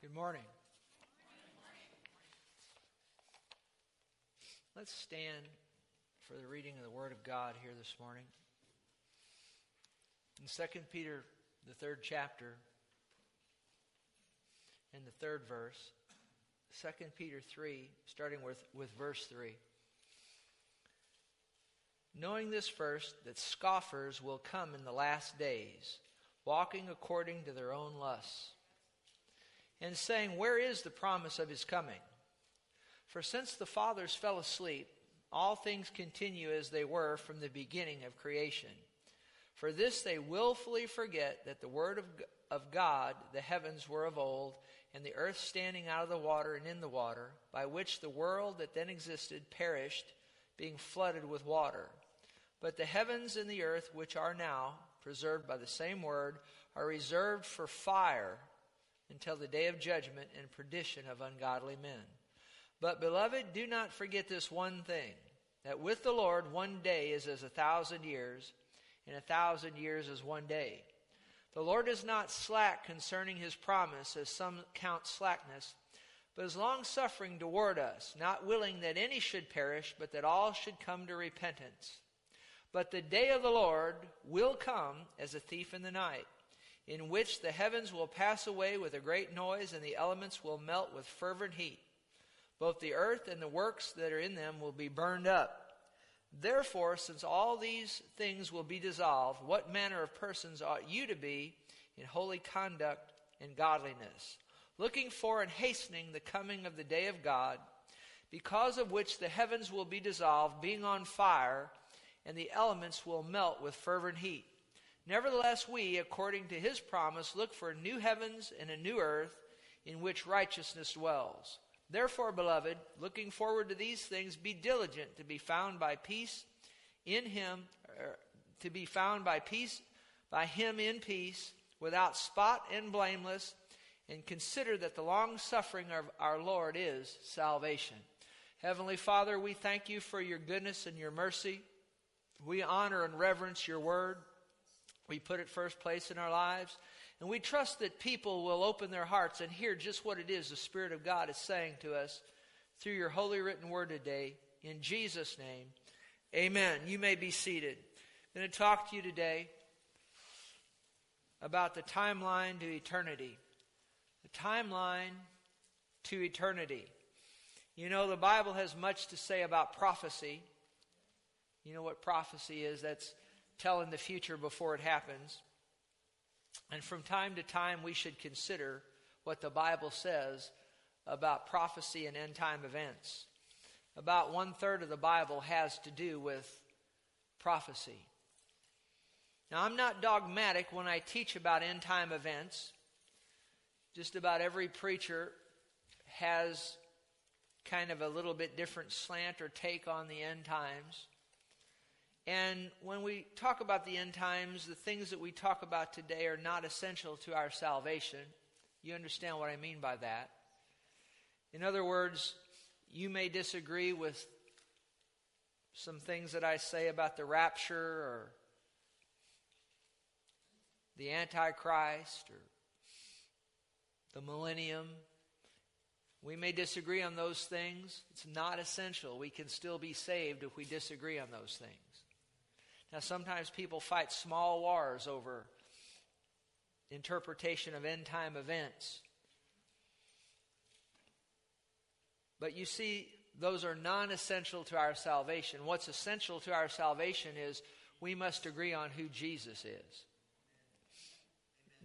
Good morning. Let's stand for the reading of the Word of God here this morning. In 2 Peter, the third chapter, and the third verse, 2 Peter 3, starting with, with verse 3. Knowing this first, that scoffers will come in the last days, walking according to their own lusts, and saying, Where is the promise of his coming? For since the fathers fell asleep, all things continue as they were from the beginning of creation. For this they wilfully forget that the word of, of God, the heavens were of old, and the earth standing out of the water and in the water, by which the world that then existed perished, being flooded with water. But the heavens and the earth, which are now preserved by the same word, are reserved for fire until the day of judgment and perdition of ungodly men. But, beloved, do not forget this one thing that with the Lord one day is as a thousand years, and a thousand years as one day. The Lord is not slack concerning his promise, as some count slackness, but is long suffering toward us, not willing that any should perish, but that all should come to repentance. But the day of the Lord will come as a thief in the night, in which the heavens will pass away with a great noise, and the elements will melt with fervent heat. Both the earth and the works that are in them will be burned up. Therefore, since all these things will be dissolved, what manner of persons ought you to be in holy conduct and godliness, looking for and hastening the coming of the day of God, because of which the heavens will be dissolved, being on fire, and the elements will melt with fervent heat. Nevertheless, we, according to his promise, look for new heavens and a new earth in which righteousness dwells. Therefore, beloved, looking forward to these things, be diligent to be found by peace in him, er, to be found by peace, by him in peace, without spot and blameless, and consider that the long suffering of our Lord is salvation. Heavenly Father, we thank you for your goodness and your mercy. We honor and reverence your word. We put it first place in our lives. And we trust that people will open their hearts and hear just what it is the Spirit of God is saying to us through your holy written word today. In Jesus' name, amen. You may be seated. I'm going to talk to you today about the timeline to eternity. The timeline to eternity. You know, the Bible has much to say about prophecy. You know what prophecy is? That's telling the future before it happens. And from time to time, we should consider what the Bible says about prophecy and end time events. About one third of the Bible has to do with prophecy. Now, I'm not dogmatic when I teach about end time events. Just about every preacher has kind of a little bit different slant or take on the end times. And when we talk about the end times, the things that we talk about today are not essential to our salvation. You understand what I mean by that. In other words, you may disagree with some things that I say about the rapture or the Antichrist or the millennium. We may disagree on those things. It's not essential. We can still be saved if we disagree on those things. Now, sometimes people fight small wars over interpretation of end time events. But you see, those are non essential to our salvation. What's essential to our salvation is we must agree on who Jesus is.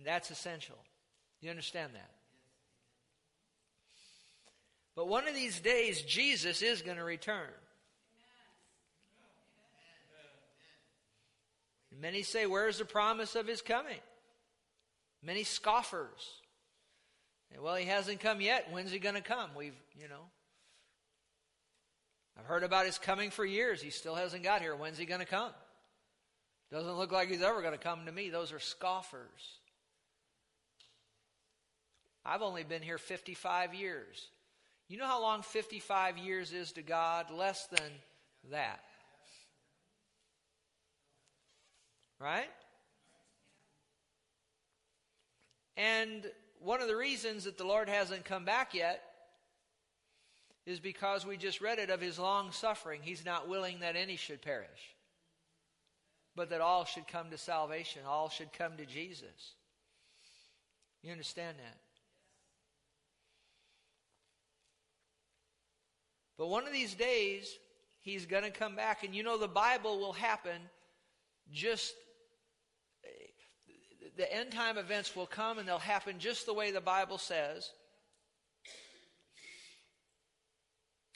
That's essential. You understand that? But one of these days, Jesus is going to return. Many say, Where's the promise of his coming? Many scoffers. Well, he hasn't come yet. When's he going to come? We've, you know, I've heard about his coming for years. He still hasn't got here. When's he going to come? Doesn't look like he's ever going to come to me. Those are scoffers. I've only been here 55 years. You know how long 55 years is to God? Less than that. Right? And one of the reasons that the Lord hasn't come back yet is because we just read it of his long suffering. He's not willing that any should perish, but that all should come to salvation, all should come to Jesus. You understand that? But one of these days, he's going to come back. And you know, the Bible will happen just. The end time events will come and they'll happen just the way the Bible says.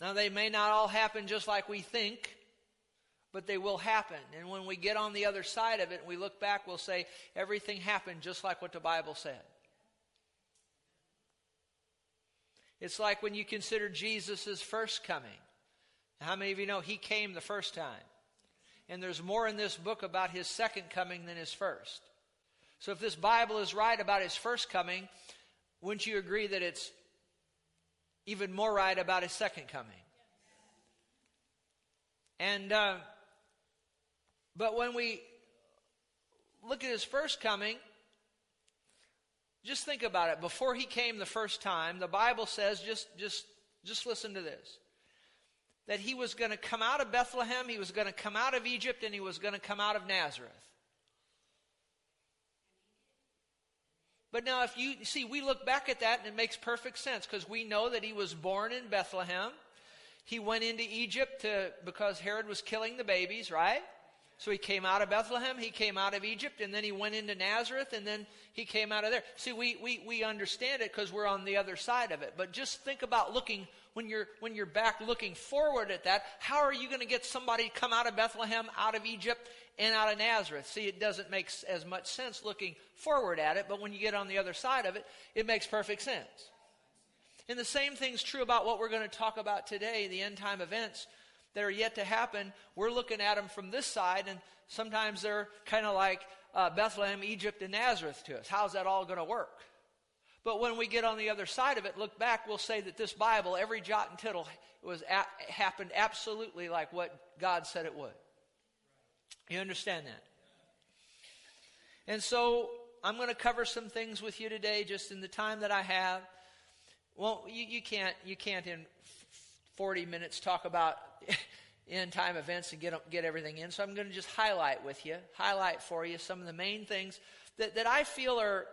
Now, they may not all happen just like we think, but they will happen. And when we get on the other side of it and we look back, we'll say, everything happened just like what the Bible said. It's like when you consider Jesus' first coming. How many of you know he came the first time? And there's more in this book about his second coming than his first. So if this Bible is right about his first coming, wouldn't you agree that it's even more right about his second coming? And, uh, but when we look at his first coming, just think about it. Before he came the first time, the Bible says, just, just, just listen to this. That he was going to come out of Bethlehem, he was going to come out of Egypt, and he was going to come out of Nazareth. But now, if you see, we look back at that and it makes perfect sense because we know that he was born in Bethlehem. He went into Egypt to, because Herod was killing the babies, right? So he came out of Bethlehem, he came out of Egypt, and then he went into Nazareth, and then he came out of there. See, we, we, we understand it because we're on the other side of it. But just think about looking, when you're, when you're back looking forward at that, how are you going to get somebody to come out of Bethlehem, out of Egypt, and out of Nazareth? See, it doesn't make as much sense looking forward at it, but when you get on the other side of it, it makes perfect sense. And the same thing's true about what we're going to talk about today, the end time events that are yet to happen, we're looking at them from this side, and sometimes they're kind of like uh, Bethlehem, Egypt, and Nazareth to us. How's that all going to work? But when we get on the other side of it, look back, we'll say that this Bible, every jot and tittle, was a- happened absolutely like what God said it would. You understand that? And so I'm going to cover some things with you today, just in the time that I have. Well, you, you can't you can't in 40 minutes talk about end time events and get, get everything in. So I'm going to just highlight with you, highlight for you some of the main things that, that I feel are,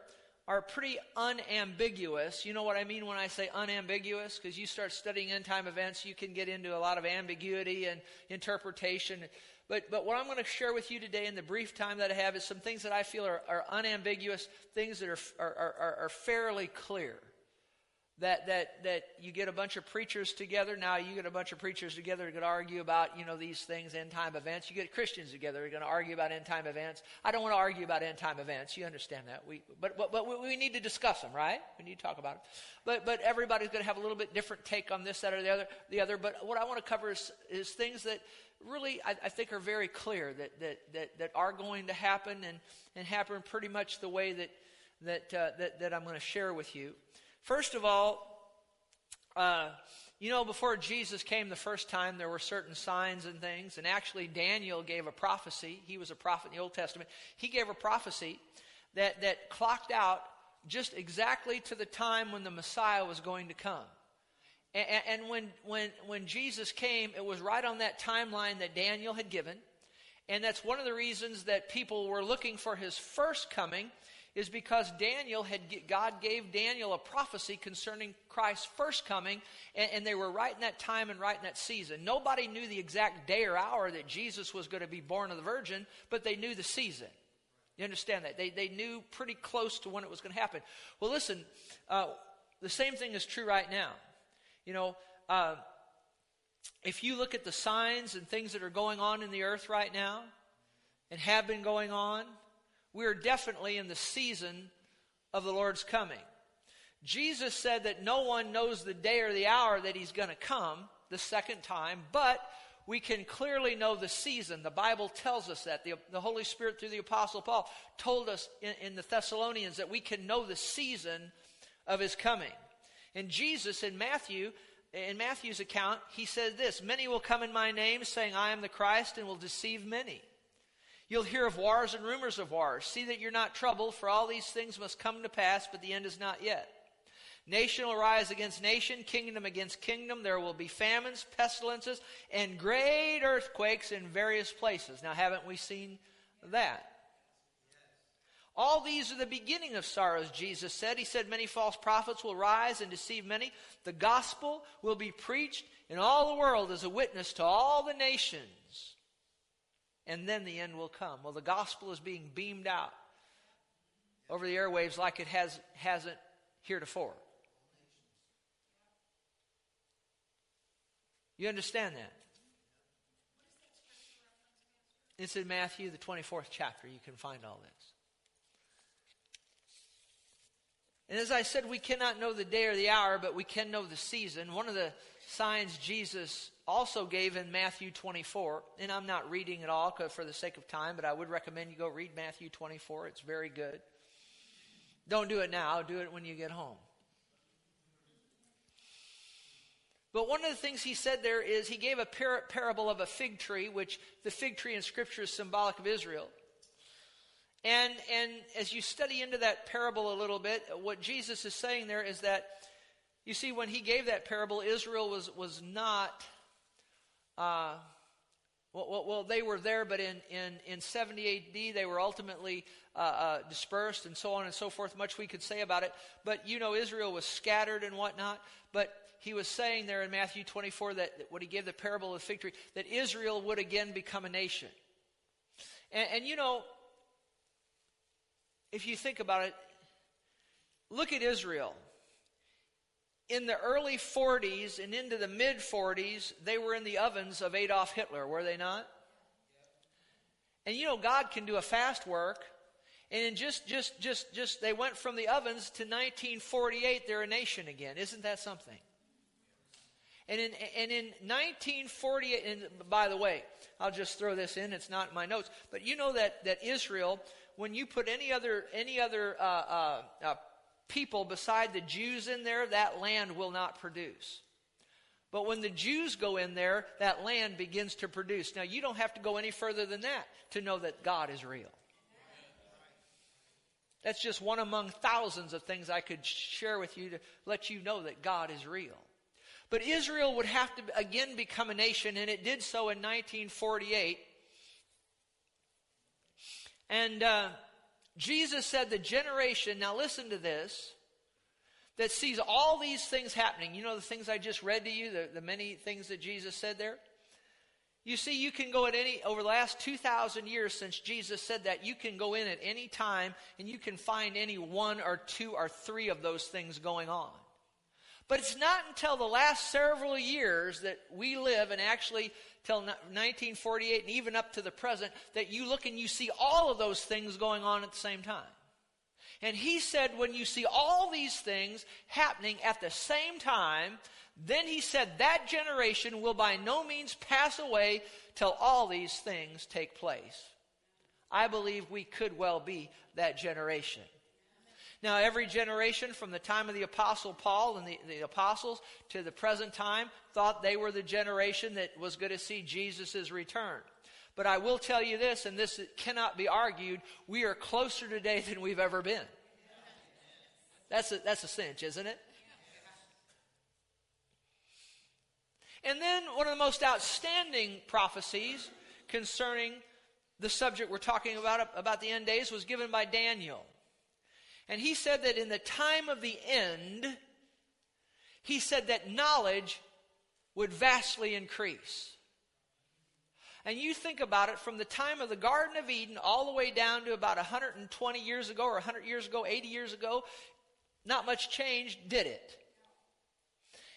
are pretty unambiguous. You know what I mean when I say unambiguous? Because you start studying end time events, you can get into a lot of ambiguity and interpretation. But, but what I'm going to share with you today in the brief time that I have is some things that I feel are, are unambiguous, things that are, are, are, are fairly clear that, that, that you get a bunch of preachers together. Now you get a bunch of preachers together to argue about, you know, these things, end time events. You get Christians together who are going to argue about end time events. I don't want to argue about end time events. You understand that. We, but, but, but we need to discuss them, right? We need to talk about them. But, but everybody's going to have a little bit different take on this, that, or the other. The other. But what I want to cover is, is things that really I, I think are very clear that, that, that, that are going to happen and, and happen pretty much the way that, that, uh, that, that I'm going to share with you. First of all, uh, you know, before Jesus came the first time, there were certain signs and things. And actually, Daniel gave a prophecy. He was a prophet in the Old Testament. He gave a prophecy that, that clocked out just exactly to the time when the Messiah was going to come. And, and when, when, when Jesus came, it was right on that timeline that Daniel had given. And that's one of the reasons that people were looking for his first coming is because Daniel had, God gave Daniel a prophecy concerning Christ's first coming, and, and, they were right in that time and right in that season. Nobody knew the exact day or hour that Jesus was going to be born of the Virgin, but they knew the season. You understand that? They, they knew pretty close to when it was going to happen. Well, listen, uh, the same thing is true right now. You know, uh, if you look at the signs and things that are going on in the earth right now and have been going on, we are definitely in the season of the Lord's coming. Jesus said that no one knows the day or the hour that he's going to come the second time, but we can clearly know the season. The Bible tells us that. The, the Holy Spirit, through the Apostle Paul, told us in, in the Thessalonians that we can know the season of his coming. And Jesus in Matthew, in Matthew's account, he says this Many will come in my name, saying, I am the Christ, and will deceive many. You'll hear of wars and rumors of wars. See that you're not troubled, for all these things must come to pass, but the end is not yet. Nation will rise against nation, kingdom against kingdom. There will be famines, pestilences, and great earthquakes in various places. Now, haven't we seen that? All these are the beginning of sorrows, Jesus said. He said, Many false prophets will rise and deceive many. The gospel will be preached in all the world as a witness to all the nations and then the end will come. Well, the gospel is being beamed out over the airwaves like it has, hasn't heretofore. You understand that? It's in Matthew, the 24th chapter. You can find all this. And as I said, we cannot know the day or the hour, but we can know the season. One of the signs Jesus also gave in Matthew 24, and I'm not reading it all for the sake of time, but I would recommend you go read Matthew 24. It's very good. Don't do it now, do it when you get home. But one of the things he said there is he gave a par- parable of a fig tree, which the fig tree in Scripture is symbolic of Israel. And, and as you study into that parable a little bit, what Jesus is saying there is that, you see, when he gave that parable, Israel was, was not uh, well, well, they were there, but in, in, in 70 AD, they were ultimately uh, uh, dispersed and so on and so forth. Much we could say about it. But you know, Israel was scattered and whatnot. But he was saying there in Matthew 24 that, that when he gave the parable of the fig tree, that Israel would again become a nation. And, and you know, if you think about it, look at Israel in the early 40s and into the mid 40s, they were in the ovens of Adolf Hitler, were they not? And you know, God can do a fast work. And in just, just, just, just, they went from the ovens to 1948, they're a nation again. Isn't that something? And in, and in 1948, and by the way, I'll just throw this in, it's not in my notes, but you know that, that Israel, when you put any other, any other uh, uh, uh, people beside the Jews in there, that land will not produce. But when the Jews go in there, that land begins to produce. Now, you don't have to go any further than that to know that God is real. That's just one among thousands of things I could share with you to let you know that God is real. But Israel would have to again become a nation, and it did so in 1948. And uh, Jesus said the generation, now listen to this, that sees all these things happening. You know the things I just read to you, the, the many things that Jesus said there? You see, you can go at any, over the last 2,000 years since Jesus said that, you can go in at any time and you can find any one or two or three of those things going on. But it's not until the last several years that we live and actually till 1948 and even up to the present that you look and you see all of those things going on at the same time. And he said, when you see all these things happening at the same time, then he said that generation will by no means pass away till all these things take place. I believe we could well be that generation. Now, every generation from the time of the Apostle Paul and the, the apostles to the present time thought they were the generation that was going to see Jesus' return. But I will tell you this, and this cannot be argued, we are closer today than we've ever been. That's a, that's a cinch, isn't it? And then one of the most outstanding prophecies concerning the subject we're talking about, about the end days, was given by Daniel. And he said that in the time of the end, he said that knowledge would vastly increase. And you think about it from the time of the Garden of Eden all the way down to about 120 years ago, or 100 years ago, 80 years ago, not much change, did it?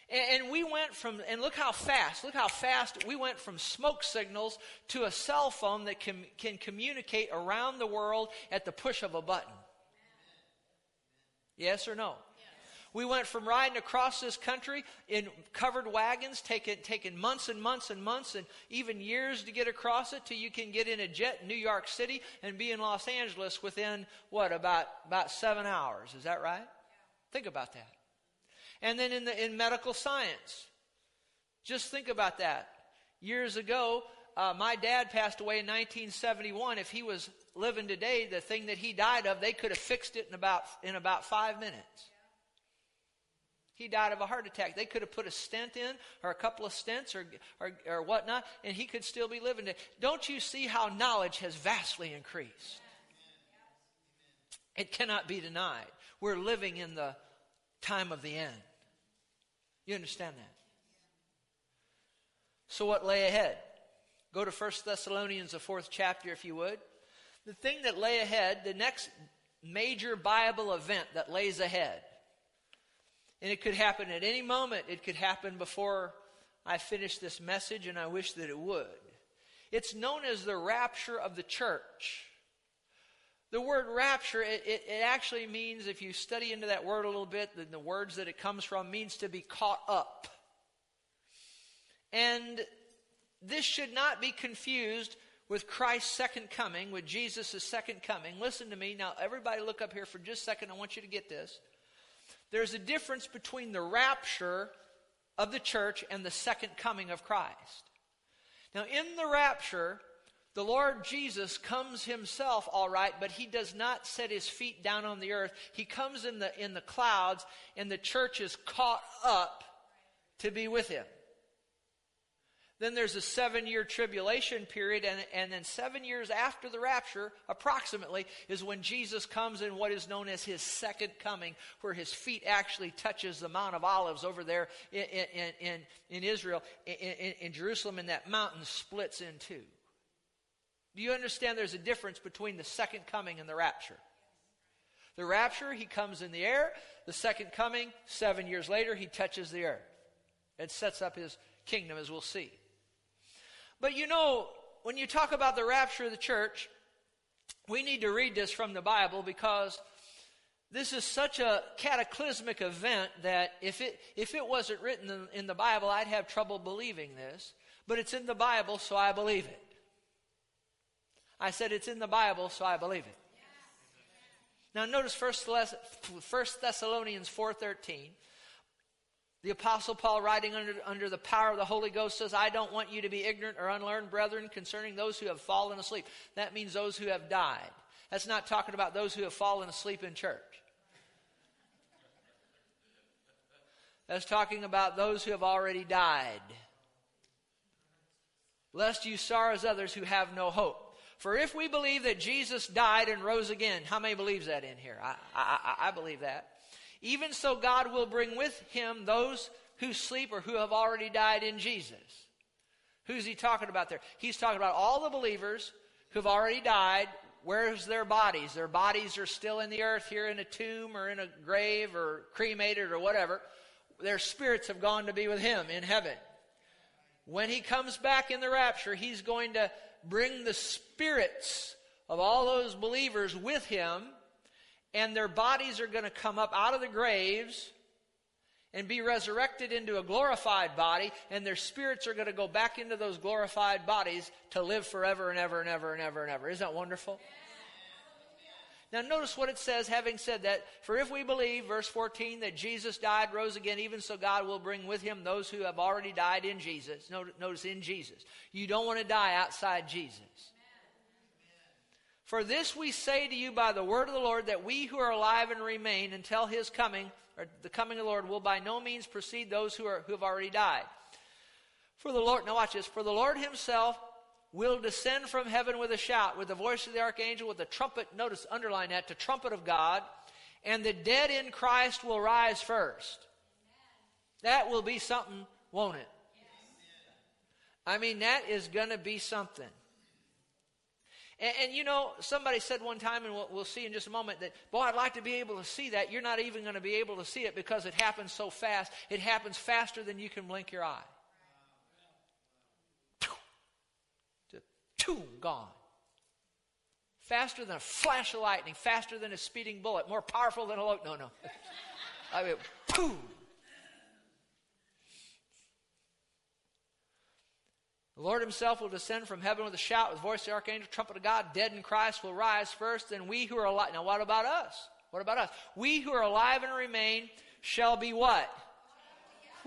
And, we went from, and look how fast, look how fast we went from smoke signals to a cell phone that can, can communicate around the world at the push of a button. Yes or no? We went from riding across this country in covered wagons, taking, taking months and months and months and even years to get across it, till you can get in a jet in New York City and be in Los Angeles within, what, about, about seven hours. Is that right? Yeah. Think about that. And then in, the, in medical science, just think about that. Years ago, uh, my dad passed away in 1971. If he was living today, the thing that he died of, they could have fixed it in about, in about five minutes. He died of a heart attack. They could have put a stent in or a couple of stents or, or, or whatnot, and he could still be living today. Don't you see how knowledge has vastly increased? It cannot be denied. We're living in the time of the end. You understand that? So, what lay ahead? Go to 1 Thessalonians, the fourth chapter, if you would. The thing that lay ahead, the next major Bible event that lays ahead, and it could happen at any moment, it could happen before I finish this message, and I wish that it would. It's known as the rapture of the church. The word rapture, it, it, it, actually means, if you study into that word a little bit, the, the words that it comes from means to be caught up. And this should not be confused with Christ's second coming, with Jesus' second coming. Listen to me. Now, everybody look up here for just a second. I want you to get this. There's a difference between the rapture of the church and the second coming of Christ. Now, in the rapture, the Lord Jesus comes himself, all right, but he does not set his feet down on the earth. He comes in the, in the clouds, and the church is caught up to be with him. Then there's a seven year tribulation period, and, and then seven years after the rapture, approximately, is when Jesus comes in what is known as his second coming, where his feet actually touches the Mount of Olives over there in, in, in, in Israel, in, in, in Jerusalem, and that mountain splits in two. Do you understand there's a difference between the second coming and the rapture? The rapture, he comes in the air. The second coming, seven years later, he touches the earth. and sets up his kingdom, as we'll see. But you know, when you talk about the rapture of the church, we need to read this from the Bible because this is such a cataclysmic event that if it, if it wasn't written in, in the Bible, I'd have trouble believing this. But it's in the Bible, so I believe it. I said it's in the Bible, so I believe it. Now notice First Thessalonians 4.13. The Apostle Paul, writing under, under the power of the Holy Ghost, says, I don't want you to be ignorant or unlearned, brethren, concerning those who have fallen asleep. That means those who have died. That's not talking about those who have fallen asleep in church. That's talking about those who have already died. Lest you sorrow as others who have no hope. For if we believe that Jesus died and rose again, how many believes that in here? I, I, I believe that. Even so, God will bring with him those who sleep or who have already died in Jesus. Who's he talking about there? He's talking about all the believers who've already died. Where's their bodies? Their bodies are still in the earth, here in a tomb or in a grave or cremated or whatever. Their spirits have gone to be with him in heaven. When he comes back in the rapture, he's going to bring the spirits of all those believers with him, and their bodies are going to come up out of the graves and be resurrected into a glorified body, and their spirits are going to go back into those glorified bodies to live forever and ever and ever and ever and ever. Isn't that wonderful? Now, notice what it says, having said that, for if we believe, verse 14, that Jesus died, rose again, even so God will bring with him those who have already died in Jesus. Notice in Jesus. You don't want to die outside Jesus. For this we say to you by the word of the Lord, that we who are alive and remain until his coming, or the coming of the Lord, will by no means precede those who, are, who have already died. For the Lord, now watch this, for the Lord himself will descend from heaven with a shout, with the voice of the archangel, with the trumpet, notice, underline that, the trumpet of God, and the dead in Christ will rise first. That will be something, won't it? I mean, that is going to be something. And, and, you know, somebody said one time, and we'll, we'll, see in just a moment, that, boy, I'd like to be able to see that. You're not even going to be able to see it because it happens so fast. It happens faster than you can blink your eye. Boom, gone. Faster than a flash of lightning, faster than a speeding bullet, more powerful than a load. No, no. I mean, boom. The Lord himself will descend from heaven with a shout, with the voice of the archangel, trumpet of God. Dead in Christ will rise first, and we who are alive. Now, what about us? What about us? We who are alive and remain shall be what?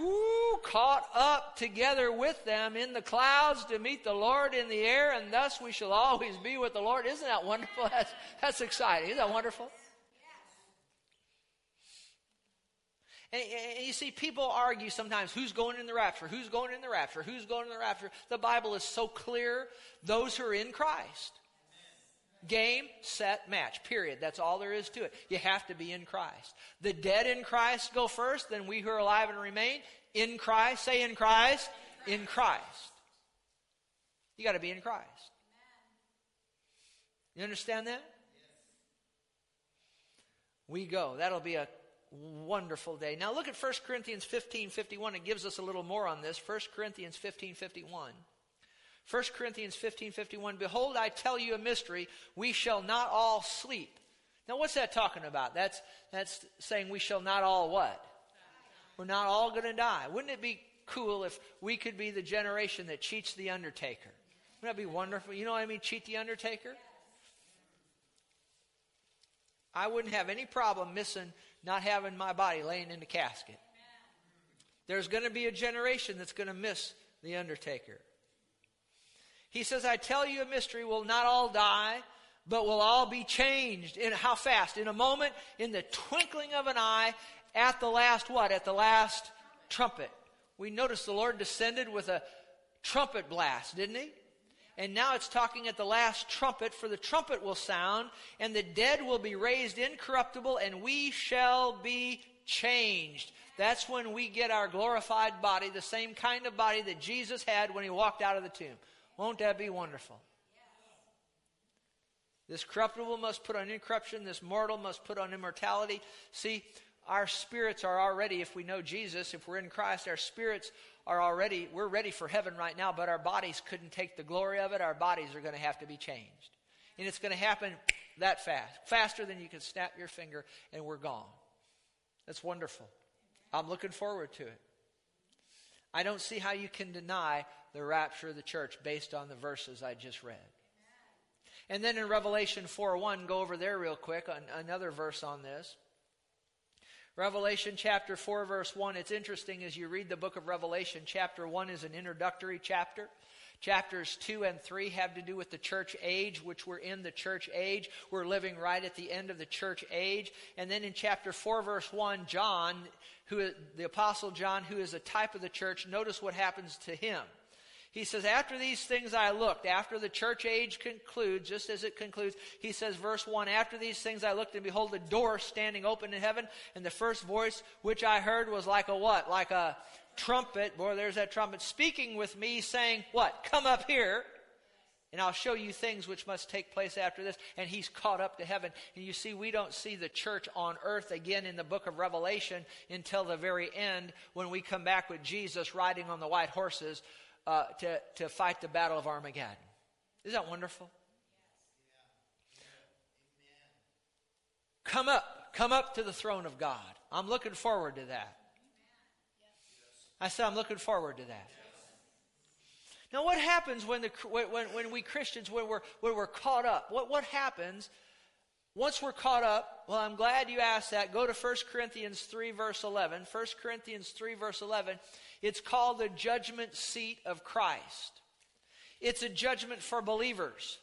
woo, caught up together with them in the clouds to meet the Lord in the air, and thus we shall always be with the Lord. Isn't that wonderful? That's, that's exciting. Isn't that wonderful? And, and, you see, people argue sometimes who's going in the rapture, who's going in the rapture, who's going in the rapture. The Bible is so clear those who are in Christ. Game, set, match. Period. That's all there is to it. You have to be in Christ. The dead in Christ go first, then we who are alive and remain in Christ. Say in Christ. In Christ. You got to be in Christ. You understand that? We go. That'll be a wonderful day. Now look at 1 Corinthians 15 51. It gives us a little more on this. 1 Corinthians 15 51. 1 Corinthians 15 51. Behold, I tell you a mystery. We shall not all sleep. Now, what's that talking about? That's, that's saying we shall not all what? We're not all going to die. Wouldn't it be cool if we could be the generation that cheats the undertaker? Wouldn't that be wonderful? You know what I mean? Cheat the undertaker? I wouldn't have any problem missing not having my body laying in the casket. There's going to be a generation that's going to miss the undertaker. He says, I tell you a mystery, will not all die, but will all be changed. In how fast? In a moment, in the twinkling of an eye, at the last what? At the last trumpet. We notice the Lord descended with a trumpet blast, didn't he? And now it's talking at the last trumpet, for the trumpet will sound, and the dead will be raised incorruptible, and we shall be changed. That's when we get our glorified body, the same kind of body that Jesus had when he walked out of the tomb. Won't that be wonderful? This corruptible must put on incorruption, this mortal must put on immortality. See, our spirits are already, if we know Jesus, if we're in Christ, our spirits are already, we're ready for heaven right now, but our bodies couldn't take the glory of it. Our bodies are going to have to be changed. And it's going to happen that fast, faster than you can snap your finger, and we're gone. That's wonderful. I'm looking forward to it. I don't see how you can deny the rapture of the church based on the verses I just read. And then in Revelation 4 1, go over there real quick, another verse on this. Revelation chapter 4, verse 1. It's interesting as you read the book of Revelation. Chapter 1 is an introductory chapter. Chapters 2 and 3 have to do with the church age, which we're in the church age. We're living right at the end of the church age. And then in chapter 4, verse 1, John, who the apostle John, who is a type of the church, notice what happens to him. He says, After these things I looked, after the church age concludes, just as it concludes, he says, verse 1 After these things I looked, and behold, a door standing open in heaven, and the first voice which I heard was like a what? Like a trumpet. Boy, there's that trumpet speaking with me, saying, What? Come up here. And I'll show you things which must take place after this. And he's caught up to heaven. And you see, we don't see the church on earth again in the book of Revelation until the very end when we come back with Jesus riding on the white horses uh, to, to fight the battle of Armageddon. Isn't that wonderful? Come up, come up to the throne of God. I'm looking forward to that. I said, I'm looking forward to that. Now, what happens when, the, when, when we Christians, when we're, when we're caught up? What, what happens once we're caught up? Well, I'm glad you asked that. Go to 1 Corinthians 3, verse 11. 1 Corinthians 3, verse 11. It's called the judgment seat of Christ. It's a judgment for believers.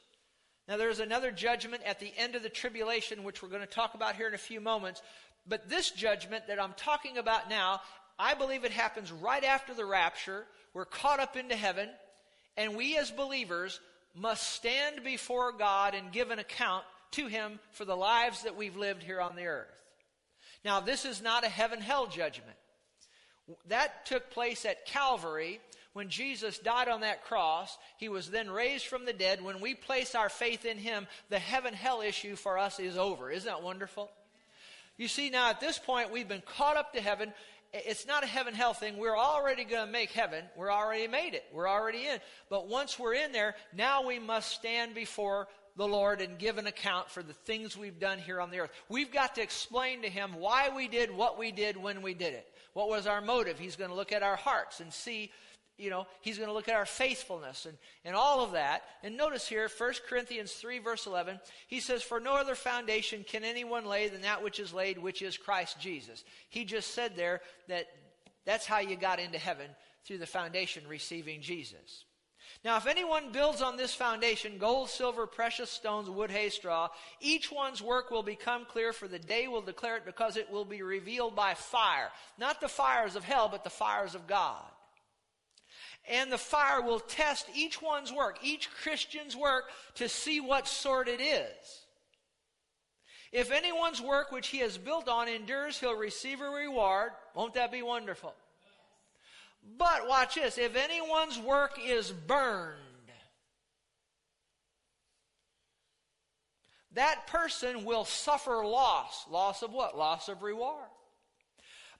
Now, there's another judgment at the end of the tribulation, which we're going to talk about here in a few moments. But this judgment that I'm talking about now, I believe it happens right after the rapture. We're caught up into heaven, and we as believers must stand before God and give an account to Him for the lives that we've lived here on the earth. Now, this is not a heaven hell judgment. That took place at Calvary when Jesus died on that cross. He was then raised from the dead. When we place our faith in Him, the heaven hell issue for us is over. Isn't that wonderful? You see, now at this point, we've been caught up to heaven. It's not a heaven hell thing. We're already going to make heaven. We're already made it. We're already in. But once we're in there, now we must stand before the Lord and give an account for the things we've done here on the earth. We've got to explain to Him why we did what we did when we did it. What was our motive? He's going to look at our hearts and see, you know, he's going to look at our faithfulness and, and all of that. And notice here, 1 Corinthians 3, verse 11, he says, For no other foundation can anyone lay than that which is laid, which is Christ Jesus. He just said there that That's how you got into heaven through the foundation receiving Jesus. Now, if anyone builds on this foundation gold, silver, precious stones, wood, hay, straw, each one's work will become clear, for the day will declare it because it will be revealed by fire. Not the fires of hell, but the fires of God. And the fire will test each one's work, each Christian's work, to see what sort it is. If anyone's work which he has built on endures, he'll receive a reward. Won't that be wonderful? But watch this if anyone's work is burned, that person will suffer loss. Loss of what? Loss of reward.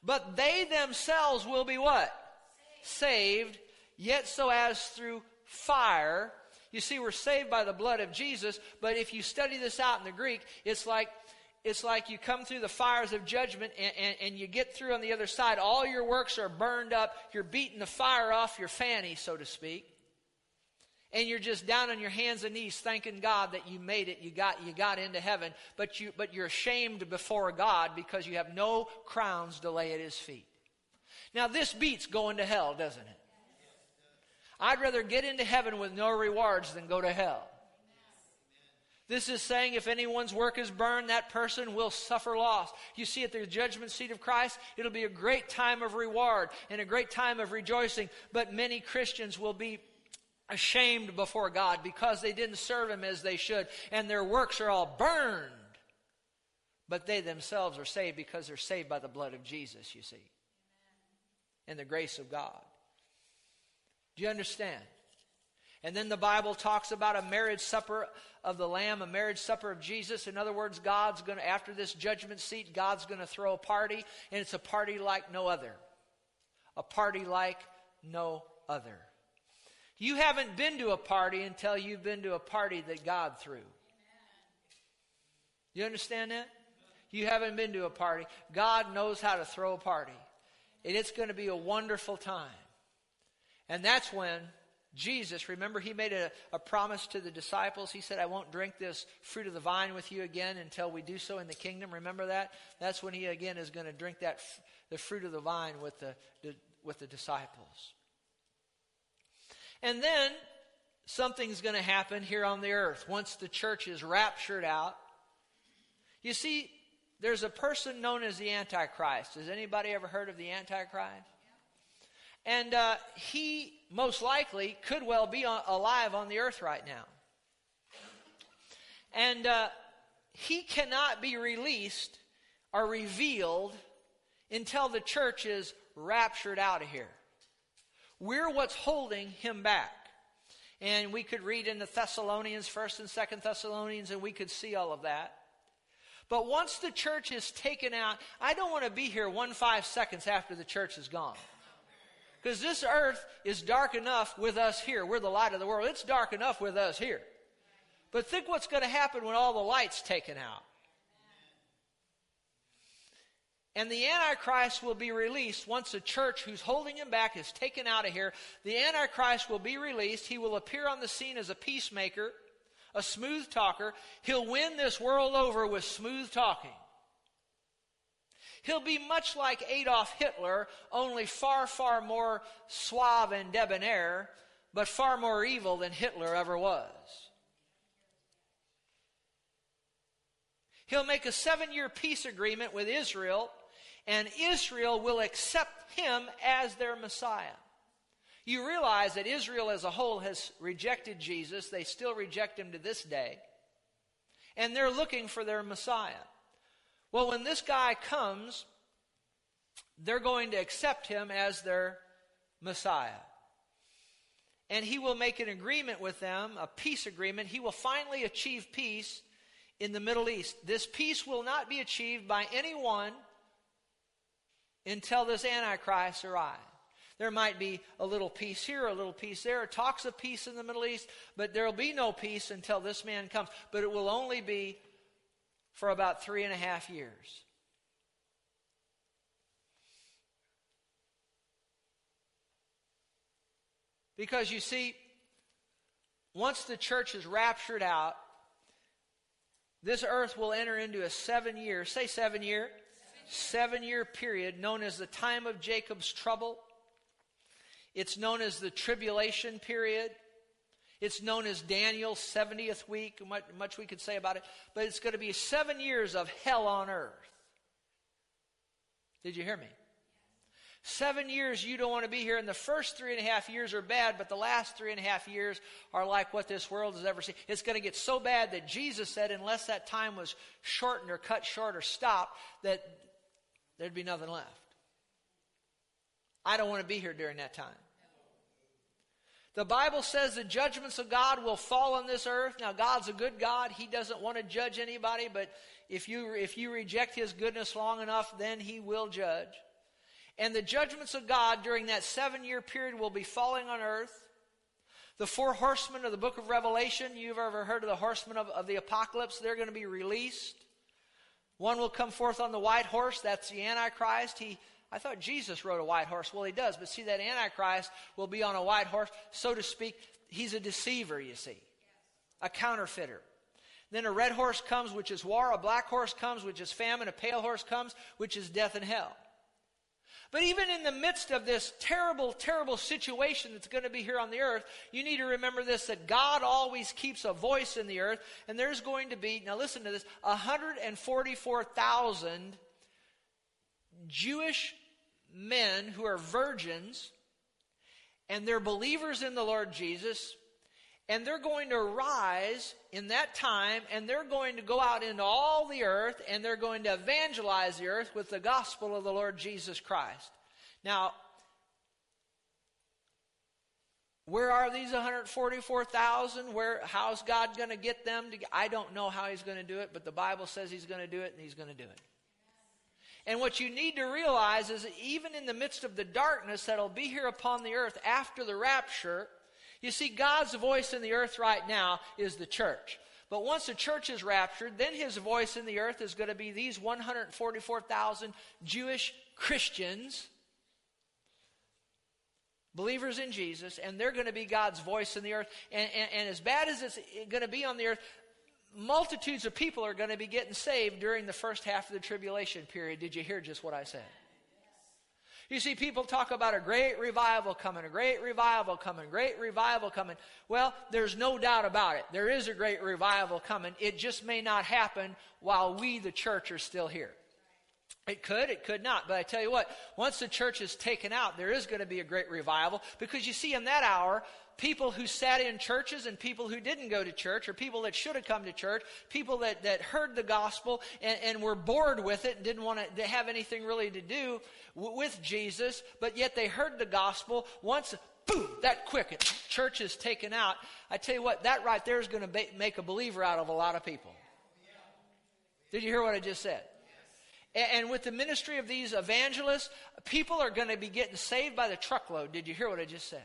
But they themselves will be what? Saved, yet so as through fire. You see, we're saved by the blood of Jesus, but if you study this out in the Greek, it's like it's like you come through the fires of judgment and, and, and, you get through on the other side. All your works are burned up. You're beating the fire off your fanny, so to speak. And you're just down on your hands and knees thanking God that you made it. You got, you got into heaven. But, you, but you're ashamed before God because you have no crowns to lay at his feet. Now, this beats going to hell, doesn't it? I'd rather get into heaven with no rewards than go to hell. This is saying if anyone's work is burned, that person will suffer loss. You see, at the judgment seat of Christ, it'll be a great time of reward and a great time of rejoicing. But many Christians will be ashamed before God because they didn't serve Him as they should, and their works are all burned. But they themselves are saved because they're saved by the blood of Jesus, you see, and the grace of God. Do you understand? And then the Bible talks about a marriage supper of the Lamb, a marriage supper of Jesus. In other words, God's going to, after this judgment seat, God's going to throw a party, and it's a party like no other. A party like no other. You haven't been to a party until you've been to a party that God threw. You understand that? You haven't been to a party. God knows how to throw a party. And it's going to be a wonderful time. And that's when Jesus, remember, he made a, a, promise to the disciples. He said, I won't drink this fruit of the vine with you again until we do so in the kingdom. Remember that? That's when he again is going to drink that the fruit of the vine with the, the, with the disciples. And then something's going to happen here on the earth once the church is raptured out. You see, there's a person known as the Antichrist. Has anybody ever heard of the Antichrist? And uh, he most likely could well be on, alive on the earth right now. And uh, he cannot be released or revealed until the church is raptured out of here. We're what's holding him back. And we could read in the Thessalonians, 1st and 2nd Thessalonians, and we could see all of that. But once the church is taken out, I don't want to be here one five seconds after the church is gone. Because this earth is dark enough with us here. We're the light of the world. It's dark enough with us here. But think what's going to happen when all the light's taken out. And the Antichrist will be released once the church who's holding him back is taken out of here. The Antichrist will be released. He will appear on the scene as a peacemaker, a smooth talker. He'll win this world over with smooth talking. He'll be much like Adolf Hitler, only far, far more suave and debonair, but far more evil than Hitler ever was. He'll make a seven year peace agreement with Israel, and Israel will accept him as their Messiah. You realize that Israel as a whole has rejected Jesus. They still reject him to this day. And they're looking for their Messiah. Well, when this guy comes, they're going to accept him as their Messiah. And he will make an agreement with them, a peace agreement. He will finally achieve peace in the Middle East. This peace will not be achieved by anyone until this Antichrist arrives. There might be a little peace here, a little peace there, talks of peace in the Middle East, but there will be no peace until this man comes. But it will only be for about three and a half years. Because you see, once the church is raptured out, this earth will enter into a seven year, say seven year, seven year period known as the time of Jacob's trouble. It's known as the tribulation period. It's known as Daniel's 70th week, much, we could say about it, but it's going to be seven years of hell on earth. Did you hear me? Seven years you don't want to be here, and the first three and a half years are bad, but the last three and a half years are like what this world has ever seen. It's going to get so bad that Jesus said, unless that time was shortened or cut short or stopped, that there'd be nothing left. I don't want to be here during that time. The Bible says the judgments of God will fall on this earth. Now, God's a good God. He doesn't want to judge anybody, but if you, if you reject His goodness long enough, then He will judge. And the judgments of God during that seven year period will be falling on earth. The four horsemen of the book of Revelation, you've ever heard of the horsemen of, of the apocalypse, they're going to be released. One will come forth on the white horse, that's the Antichrist. He, I thought Jesus rode a white horse. Well, he does, but see, that Antichrist will be on a white horse, so to speak. He's a deceiver, you see, a counterfeiter. Then a red horse comes, which is war. A black horse comes, which is famine. A pale horse comes, which is death and hell. But even in the midst of this terrible, terrible situation that's going to be here on the earth, you need to remember this that God always keeps a voice in the earth, and there's going to be, now listen to this, 144,000 Jewish men who are virgins, and they're believers in the Lord Jesus, and they're going to rise in that time and they're going to go out into all the earth and they're going to evangelize the earth with the gospel of the Lord Jesus Christ. Now, where are these 144,000? Where how's God going to get them? To, I don't know how he's going to do it, but the Bible says he's going to do it and he's going to do it. And what you need to realize is even in the midst of the darkness that'll be here upon the earth after the rapture, you see, God's voice in the earth right now is the church. But once the church is raptured, then his voice in the earth is going to be these 144,000 Jewish Christians, believers in Jesus, and they're going to be God's voice in the earth. And, and, and as bad as it's going to be on the earth, multitudes of people are going to be getting saved during the first half of the tribulation period. Did you hear just what I said? You see, people talk about a great revival coming, a great revival coming, great revival coming. Well, there's no doubt about it. There is a great revival coming. It just may not happen while we, the church, are still here. It could, it could not. But I tell you what, once the church is taken out, there is going to be a great revival because you see, in that hour, people who sat in churches and people who didn't go to church, or people that should have come to church, people that, that heard the gospel and, and were bored with it and didn't want to have anything really to do w- with Jesus, but yet they heard the gospel. Once, boom, that quick, church is taken out. I tell you what, that right there is going to ba- make a believer out of a lot of people. Did you hear what I just said? And with the ministry of these evangelists, people are going to be getting saved by the truckload. Did you hear what I just said?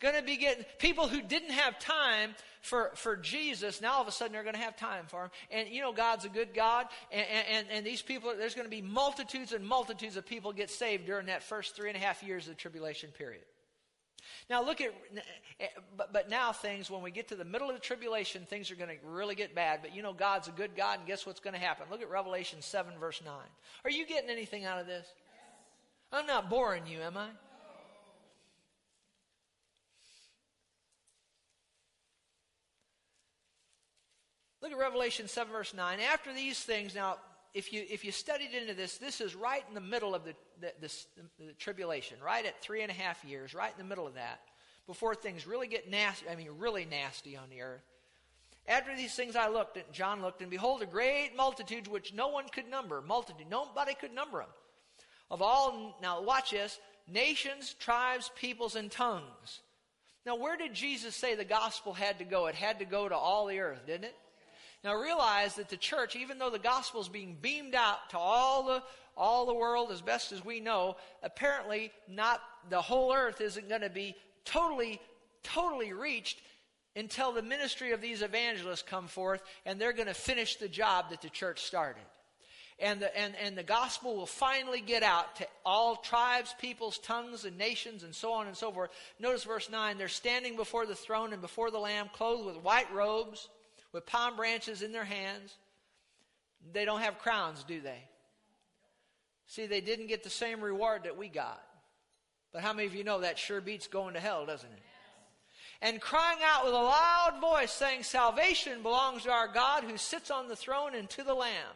Going to be getting people who didn't have time for, for Jesus, now all of a sudden they're going to have time for him. And you know, God's a good God. And, and, and these people, there's going to be multitudes and multitudes of people get saved during that first three and a half years of the tribulation period. Now look at, but, but now things, when we get to the middle of the tribulation, things are going to really get bad. But you know, God's a good God, and guess what's going to happen? Look at Revelation 7, verse 9. Are you getting anything out of this? I'm not boring you, am I? Look at Revelation 7, verse 9. After these things, now, if you, if you studied into this, this is right in the middle of the, the, the tribulation, right at three and a half years, right in the middle of that, before things really get nasty, I mean, really nasty on the earth. After these things I looked, and John looked, and behold, a great multitude which no one could number. Multitude, nobody could number them. Of all, now watch this, nations, tribes, peoples, and tongues. Now, where did Jesus say the gospel had to go? It had to go to all the earth, didn't it? Now realize that the church, even though the gospel is being beamed out to all the all the world as best as we know, apparently not the whole earth isn't going to be totally totally reached until the ministry of these evangelists come forth and they're going to finish the job that the church started. And the, and, and the gospel will finally get out to all tribes, peoples, tongues, and nations, and so on and so forth. Notice verse 9 they're standing before the throne and before the Lamb, clothed with white robes with palm branches in their hands. They don't have crowns, do they? See, they didn't get the same reward that we got. But how many of you know that sure beats going to hell, doesn't it? And crying out with a loud voice, saying, Salvation belongs to our God who sits on the throne and to the Lamb.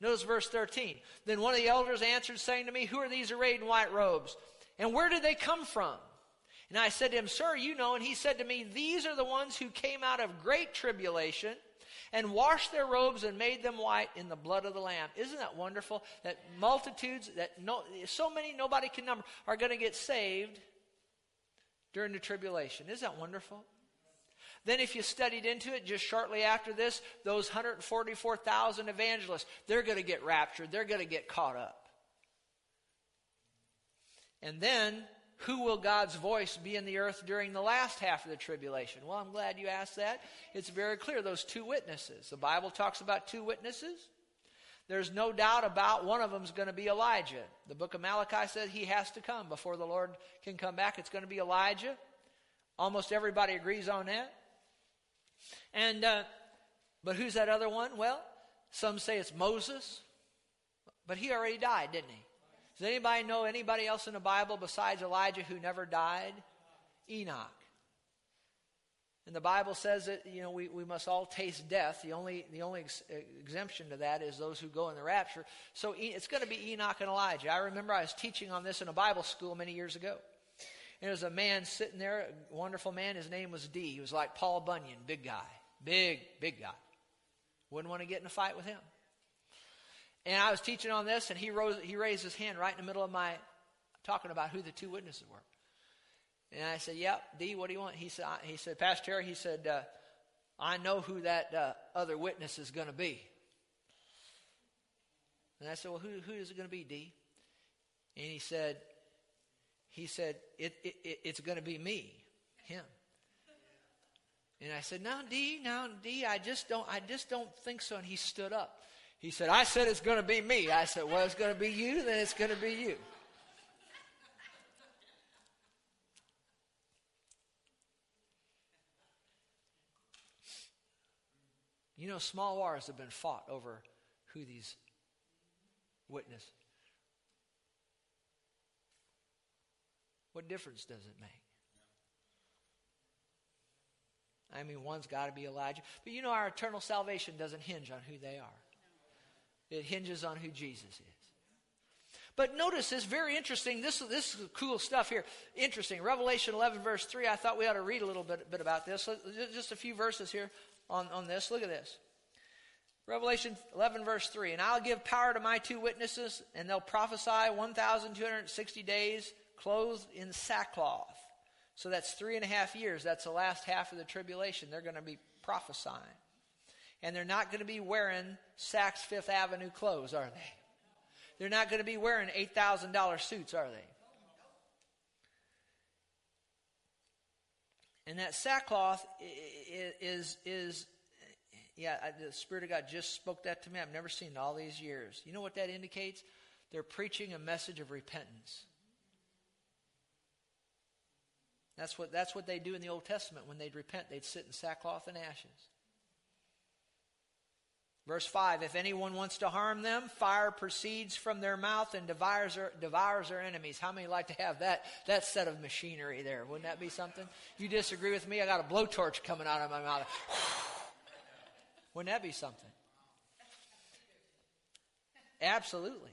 Notice verse 13. Then one of the elders answered, saying to me, Who are these arrayed in white robes? And where did they come from? And I said to him, Sir, you know. And he said to me, These are the ones who came out of great tribulation and washed their robes and made them white in the blood of the Lamb. Isn't that wonderful? That multitudes, that no, so many nobody can number, are going to get saved during the tribulation. Isn't that wonderful? Then, if you studied into it, just shortly after this, those 144,000 evangelists, they're going to get raptured. They're going to get caught up. And then, who will God's voice be in the earth during the last half of the tribulation? Well, I'm glad you asked that. It's very clear those two witnesses. The Bible talks about two witnesses. There's no doubt about one of them is going to be Elijah. The book of Malachi says he has to come before the Lord can come back. It's going to be Elijah. Almost everybody agrees on that. And uh, but who's that other one? Well, some say it's Moses, but he already died, didn't he? Does anybody know anybody else in the Bible besides Elijah who never died? Enoch. And the Bible says that you know we, we must all taste death. The only the only ex- exemption to that is those who go in the rapture. So it's going to be Enoch and Elijah. I remember I was teaching on this in a Bible school many years ago. And there was a man sitting there, a wonderful man. His name was D. He was like Paul Bunyan, big guy, big big guy. Wouldn't want to get in a fight with him. And I was teaching on this, and he, rose, he raised his hand right in the middle of my talking about who the two witnesses were. And I said, "Yep, D, what do you want?" He said, "He said, Pastor Terry, he said, uh, I know who that uh, other witness is going to be." And I said, "Well, who, who is it going to be, D?" And he said, "He said it, it, it it's going to be me, him." And I said, "No, D, no, D, I just don't, I just don't think so." And he stood up. He said, I said it's going to be me. I said, Well, it's going to be you, then it's going to be you. You know, small wars have been fought over who these witness. What difference does it make? I mean, one's got to be Elijah. But you know, our eternal salvation doesn't hinge on who they are. It hinges on who Jesus is. But notice this very interesting. This, this is cool stuff here. Interesting. Revelation 11, verse 3. I thought we ought to read a little bit, bit about this. Just a few verses here on, on this. Look at this. Revelation 11, verse 3. And I'll give power to my two witnesses, and they'll prophesy 1,260 days, clothed in sackcloth. So that's three and a half years. That's the last half of the tribulation. They're going to be prophesying and they're not going to be wearing Saks Fifth Avenue clothes, are they? They're not going to be wearing $8,000 suits, are they? And that sackcloth is, is, yeah, the Spirit of God just spoke that to me. I've never seen it all these years. You know what that indicates? They're preaching a message of repentance. That's what, that's what they do in the Old Testament. When they'd repent, they'd sit in sackcloth and ashes. Verse 5 If anyone wants to harm them, fire proceeds from their mouth and devours their, devours their enemies. How many like to have that, that set of machinery there? Wouldn't that be something? You disagree with me? I got a blowtorch coming out of my mouth. Wouldn't that be something? Absolutely.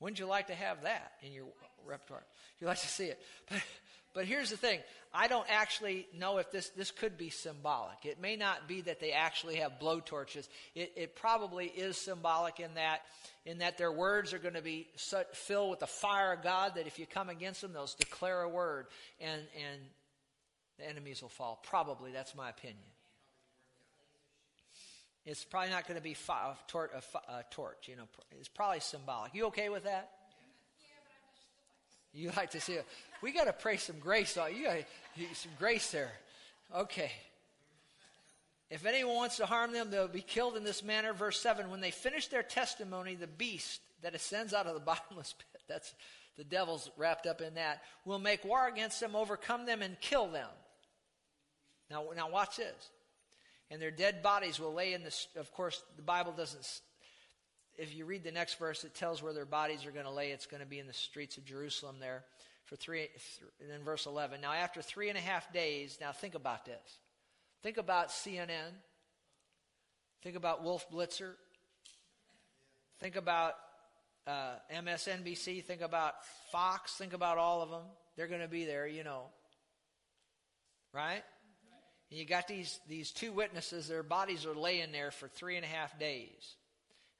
Wouldn't you like to have that in your repertoire? You'd like to see it. But but here's the thing I don't actually know if this, this could be symbolic. It may not be that they actually have blowtorches. It, it probably is symbolic in that, in that their words are going to be such, filled with the fire of God that if you come against them, they'll declare a word and, and the enemies will fall. Probably, that's my opinion. It's probably not going to be a torch, you know. It's probably symbolic. You okay with that? You like to see it. We got to pray some grace you. Got some grace there. Okay. If anyone wants to harm them, they'll be killed in this manner. Verse 7 When they finish their testimony, the beast that ascends out of the bottomless pit, that's the devil's wrapped up in that, will make war against them, overcome them, and kill them. Now, now watch this. And their dead bodies will lay in the, of course, the Bible doesn't if you read the next verse, it tells where their bodies are going to lay. It's going to be in the streets of Jerusalem there for three, and then verse 11. Now, after three and a half days, now think about this. Think about CNN. Think about Wolf Blitzer. Think about uh, MSNBC. Think about Fox. Think about all of them. They're going to be there, you know. Right? And you got these, these two witnesses, their bodies are laying there for three and a half days.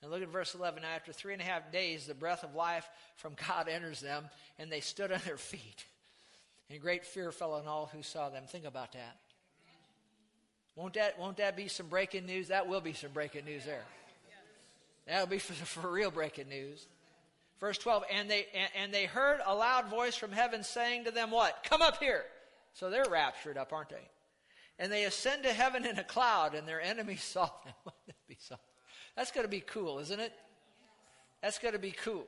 And look at verse 11. Now, after three and a half days, the breath of life from God enters them, and they stood on their feet. And great fear fell on all who saw them. Think about that. Won't that, won't that be some breaking news? That will be some breaking news there. That'll be for, for real breaking news. Verse 12, and they, and, and they heard a loud voice from heaven saying to them, What? Come up here. So they're raptured up, aren't they? And they ascend to heaven in a cloud, and their enemies saw them. That's going to be cool, isn't it? That's going to be cool.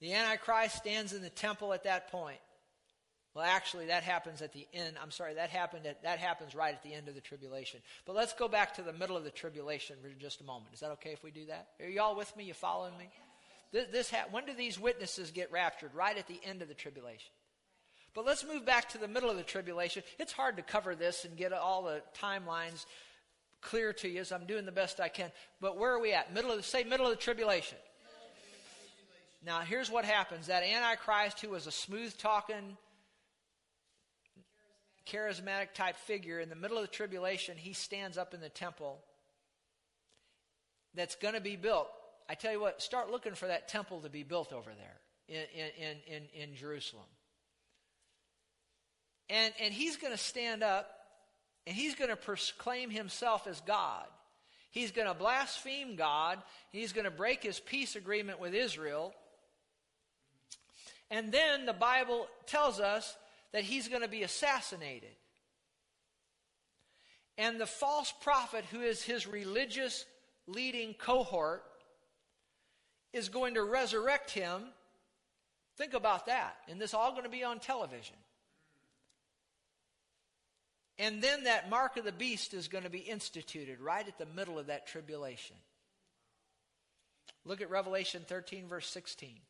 The Antichrist stands in the temple at that point. Well, actually, that happens at the end. I'm sorry, that happened at, that happens right at the end of the tribulation. But let's go back to the middle of the tribulation for just a moment. Is that okay if we do that? Are you all with me? You following me? This, this ha- when do these witnesses get raptured? Right at the end of the tribulation. But let's move back to the middle of the tribulation. It's hard to cover this and get all the timelines clear to you, as I'm doing the best I can. But where are we at? Middle of the, say middle of the tribulation. Now, here's what happens. That Antichrist, who was a smooth talking, charismatic type figure, in the middle of the tribulation, he stands up in the temple that's going to be built. I tell you what, start looking for that temple to be built over there in, in, in, in Jerusalem. And, and he's going to stand up and he's going to proclaim himself as God. He's going to blaspheme God. He's going to break his peace agreement with Israel. And then the Bible tells us that he's going to be assassinated. And the false prophet, who is his religious leading cohort, is going to resurrect him. Think about that. And this all going to be on television. And then that mark of the beast is going to be instituted right at the middle of that tribulation. Look at Revelation 13, verse 16.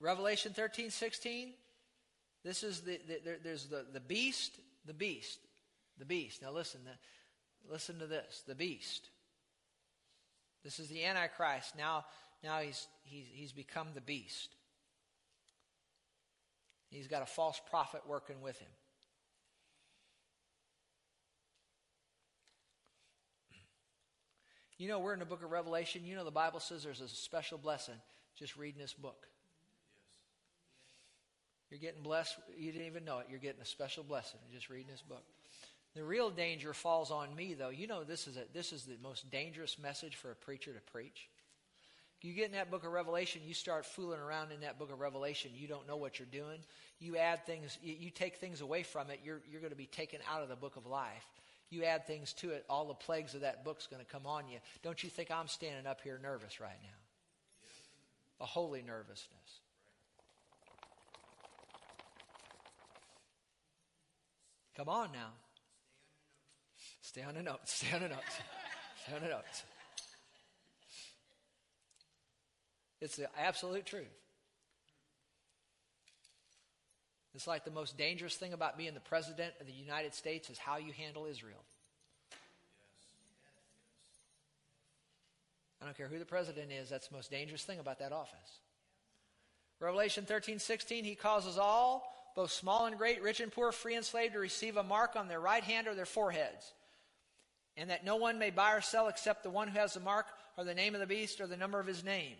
Revelation 13, 16. This is the, the there, there's the, the beast, the beast, the beast. Now listen, the, listen to this. The beast. This is the Antichrist. Now, now he's, he's, he's become the beast. He's got a false prophet working with him. You know, we're in the book of Revelation. You know, the Bible says there's a special blessing just reading this book. You're getting blessed. You didn't even know it. You're getting a special blessing just reading this book. The real danger falls on me, though. You know, this is, a, this is the most dangerous message for a preacher to preach. You get in that book of Revelation, you start fooling around in that book of Revelation. You don't know what you're doing. You add things, you, you take things away from it, you're, you're going to be taken out of the book of life. You add things to it, all the plagues of that book's going to come on you. Don't you think I'm standing up here nervous right now? A holy nervousness. Come on now. Stay on the notes. Stay on the notes. Stay on the notes. It's the absolute truth. It's like the most dangerous thing about being the president of the United States is how you handle Israel. I don't care who the president is, that's the most dangerous thing about that office. Revelation 13, 16, he causes all, both small and great, rich and poor, free and slave, to receive a mark on their right hand or their foreheads. And that no one may buy or sell except the one who has the mark or the name of the beast or the number of his name.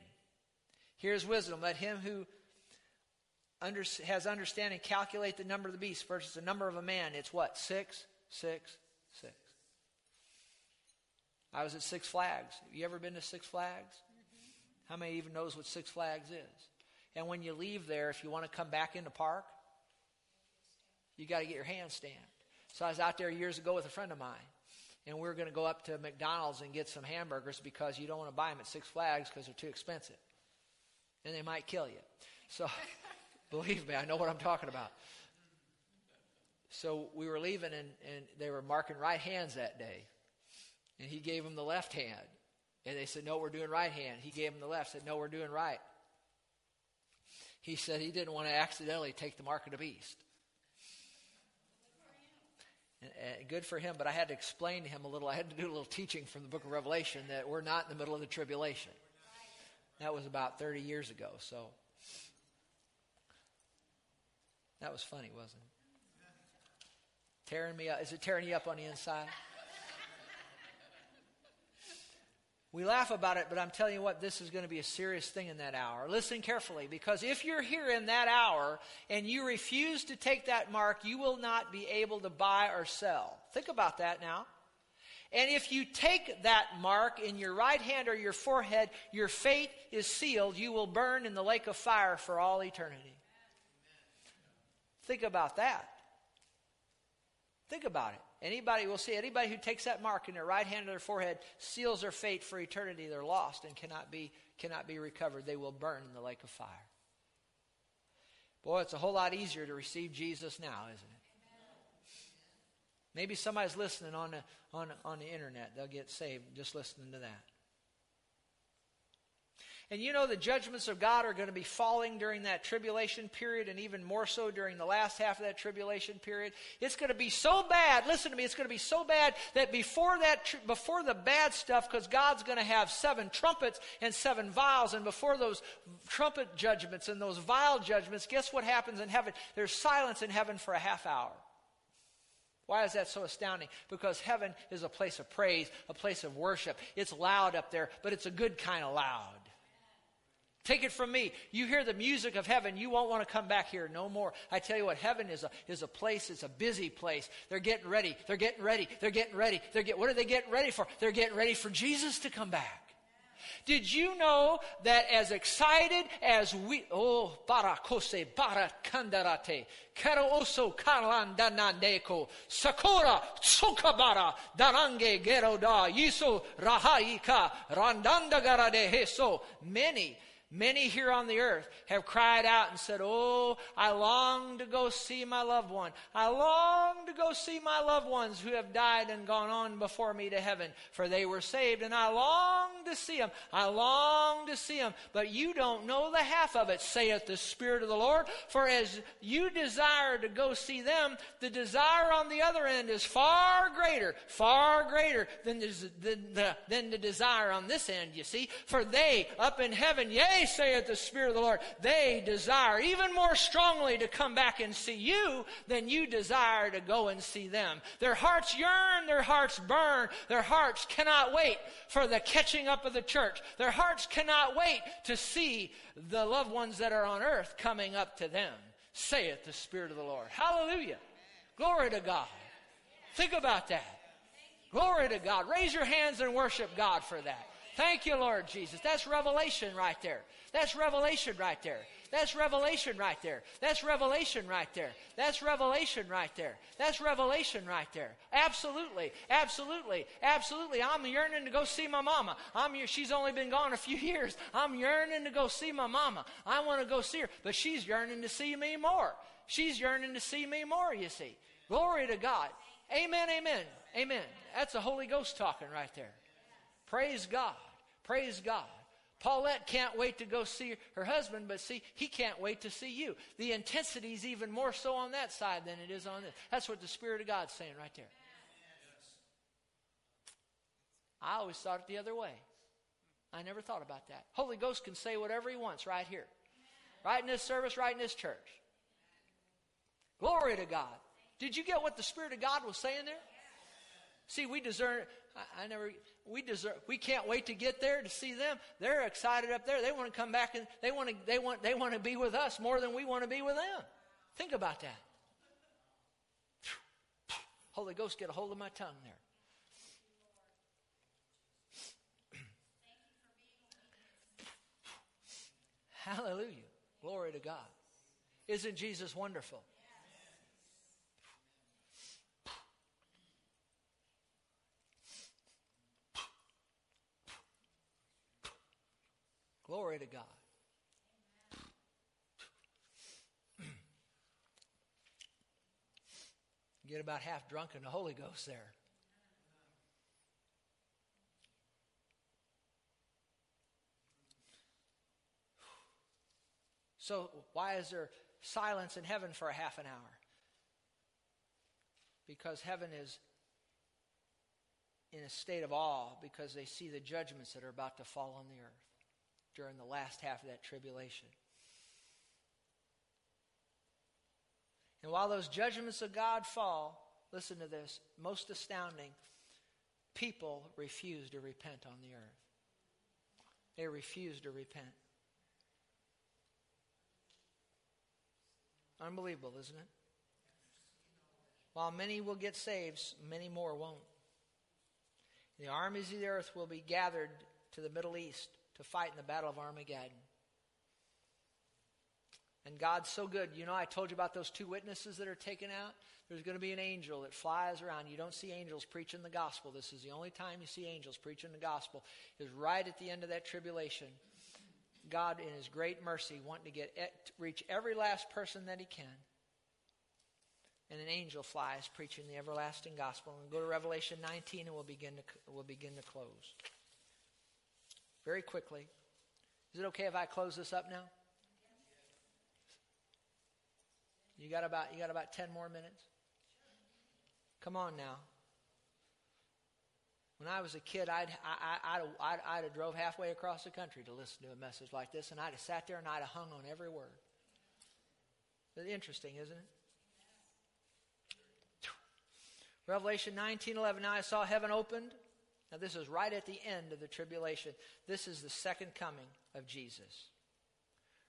Here's wisdom. Let him who under, has understanding calculate the number of the beast versus the number of a man. It's what? Six, six, six. I was at Six Flags. Have you ever been to Six Flags? Mm-hmm. How many even knows what Six Flags is? And when you leave there, if you want to come back in the park, you got to get your hand stamped. So I was out there years ago with a friend of mine, and we were going to go up to McDonald's and get some hamburgers because you don't want to buy them at Six Flags because they're too expensive and they might kill you. So, Believe me, I know what I'm talking about. So we were leaving, and, and they were marking right hands that day. And he gave them the left hand. And they said, No, we're doing right hand. He gave them the left, said, No, we're doing right. He said he didn't want to accidentally take the mark of the beast. And, good for him, but I had to explain to him a little. I had to do a little teaching from the book of Revelation that we're not in the middle of the tribulation. That was about 30 years ago, so that was funny, wasn't it? Tearing me up. Is it tearing you up on the inside? We laugh about it, but I'm telling you what, this is going to be a serious thing in that hour. Listen carefully, because if you're here in that hour and you refuse to take that mark, you will not be able to buy or sell. Think about that now. And if you take that mark in your right hand or your forehead, your fate is sealed. You will burn in the lake of fire for all eternity. Think about that. Think about it. Anybody will see anybody who takes that mark in their right hand or their forehead seals their fate for eternity. They're lost and cannot be cannot be recovered. They will burn in the lake of fire. Boy, it's a whole lot easier to receive Jesus now, isn't it? Maybe somebody's listening on the, on, on the internet. They'll get saved just listening to that. And you know the judgments of God are going to be falling during that tribulation period and even more so during the last half of that tribulation period. It's going to be so bad. Listen to me. It's going to be so bad that before that, before the bad stuff, because God's going to have seven trumpets and seven vials, and before those trumpet judgments and those vial judgments, guess what happens in heaven? There's silence in heaven for a half hour. Why is that so astounding? Because heaven is a place of praise, a place of worship. It's loud up there, but it's a good kind of loud. Take it from me. You hear the music of heaven, you won't want to come back here no more. I tell you what, heaven is a, is a place, it's a busy place. They're getting ready. They're getting ready. They're getting ready. They're get, what are they getting ready for? They're getting ready for Jesus to come back. Did you know that as excited as we, oh, barakose, barakandarate, kero oso kalandanandeko, sakura, tsukabara, darange geroda, yiso rahaika, randandagara heso, many Many here on the earth have cried out and said, Oh, I long to go see my loved one. I long to go see my loved ones who have died and gone on before me to heaven, for they were saved, and I long to see them. I long to see them. But you don't know the half of it, saith the Spirit of the Lord. For as you desire to go see them, the desire on the other end is far greater, far greater than the, than the, desire on this end, you see. For they up in heaven, yea, they, saith the Spirit of the Lord, they desire even more strongly to come back and see you than you desire to go and see them. Their hearts yearn, their hearts burn, their hearts cannot wait for the catching up of the church. Their hearts cannot wait to see the loved ones that are on earth coming up to them, saith the Spirit of the Lord. Hallelujah. Glory to God. Think about that. Glory to God. Raise your hands and worship God for that. Thank you, Lord Jesus. That's revelation right there. That's revelation right there. That's revelation right there. That's revelation right there. That's revelation right there. That's revelation right there. Absolutely. Absolutely. Absolutely. I'm yearning to go see my mama. I'm she's only been gone a few years. I'm yearning to go see my mama. I want to go see her, but she's yearning to see me more. She's yearning to see me more, you see. Glory to God. Amen. Amen. Amen. That's the Holy Ghost talking right there. Praise God. Praise God. Paulette can't wait to go see her husband, but see, he can't wait to see you. The intensity is even more so on that side than it is on this. That's what the Spirit of God's saying right there. I always thought it the other way. I never thought about that. Holy Ghost can say whatever he wants right here. Right in this service, right in this church. Glory to God. Did you get what the Spirit of God was saying there? See, we discern. I, I never we deserve we can't wait to get there to see them. They're excited up there. They want to come back and they want to they want they want to be with us more than we want to be with them. Think about that. Holy ghost get a hold of my tongue there. Hallelujah. Glory to god. Isn't jesus wonderful Glory to God. Get about half drunk in the Holy Ghost there. So, why is there silence in heaven for a half an hour? Because heaven is in a state of awe because they see the judgments that are about to fall on the earth during the last half of that tribulation. And while those judgments of God fall, listen to this, most astounding, people refuse to repent on the earth. They refuse to repent. Unbelievable, isn't it? While many will get saved, many more won't. The armies of the earth will be gathered to the Middle East to fight in the Battle of Armageddon. And God's so good. You know, I told you about those two witnesses that are taken out. There's going to be an angel that flies around. You don't see angels preaching the gospel. This is the only time you see angels preaching the gospel, is right at the end of that tribulation. God, in His great mercy, wanting to get reach every last person that He can. And an angel flies preaching the everlasting gospel. And we'll go to Revelation 19, and we'll begin to we'll begin to close very quickly. Is it okay if I close this up now? You got about you got about 10 more minutes? Come on now. When I was a kid, I'd, I, I'd, I'd, I'd have drove halfway across the country to listen to a message like this, and I'd have sat there and I'd have hung on every word. It's interesting, isn't it? Revelation 19:11. Now I saw heaven opened. Now this is right at the end of the tribulation. This is the second coming of Jesus.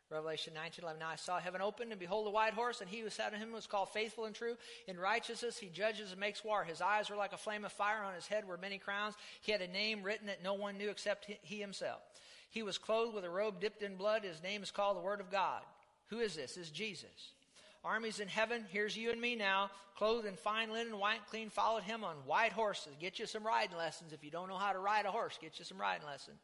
Revelation 19, 11. Now I saw heaven opened, and behold, a white horse, and he who sat on him was called Faithful and True. In righteousness he judges and makes war. His eyes were like a flame of fire, on his head were many crowns. He had a name written that no one knew except he himself. He was clothed with a robe dipped in blood. His name is called the Word of God. Who is this? This is Jesus. Armies in heaven, here's you and me now, clothed in fine linen, white and clean, followed him on white horses. Get you some riding lessons. If you don't know how to ride a horse, get you some riding lessons.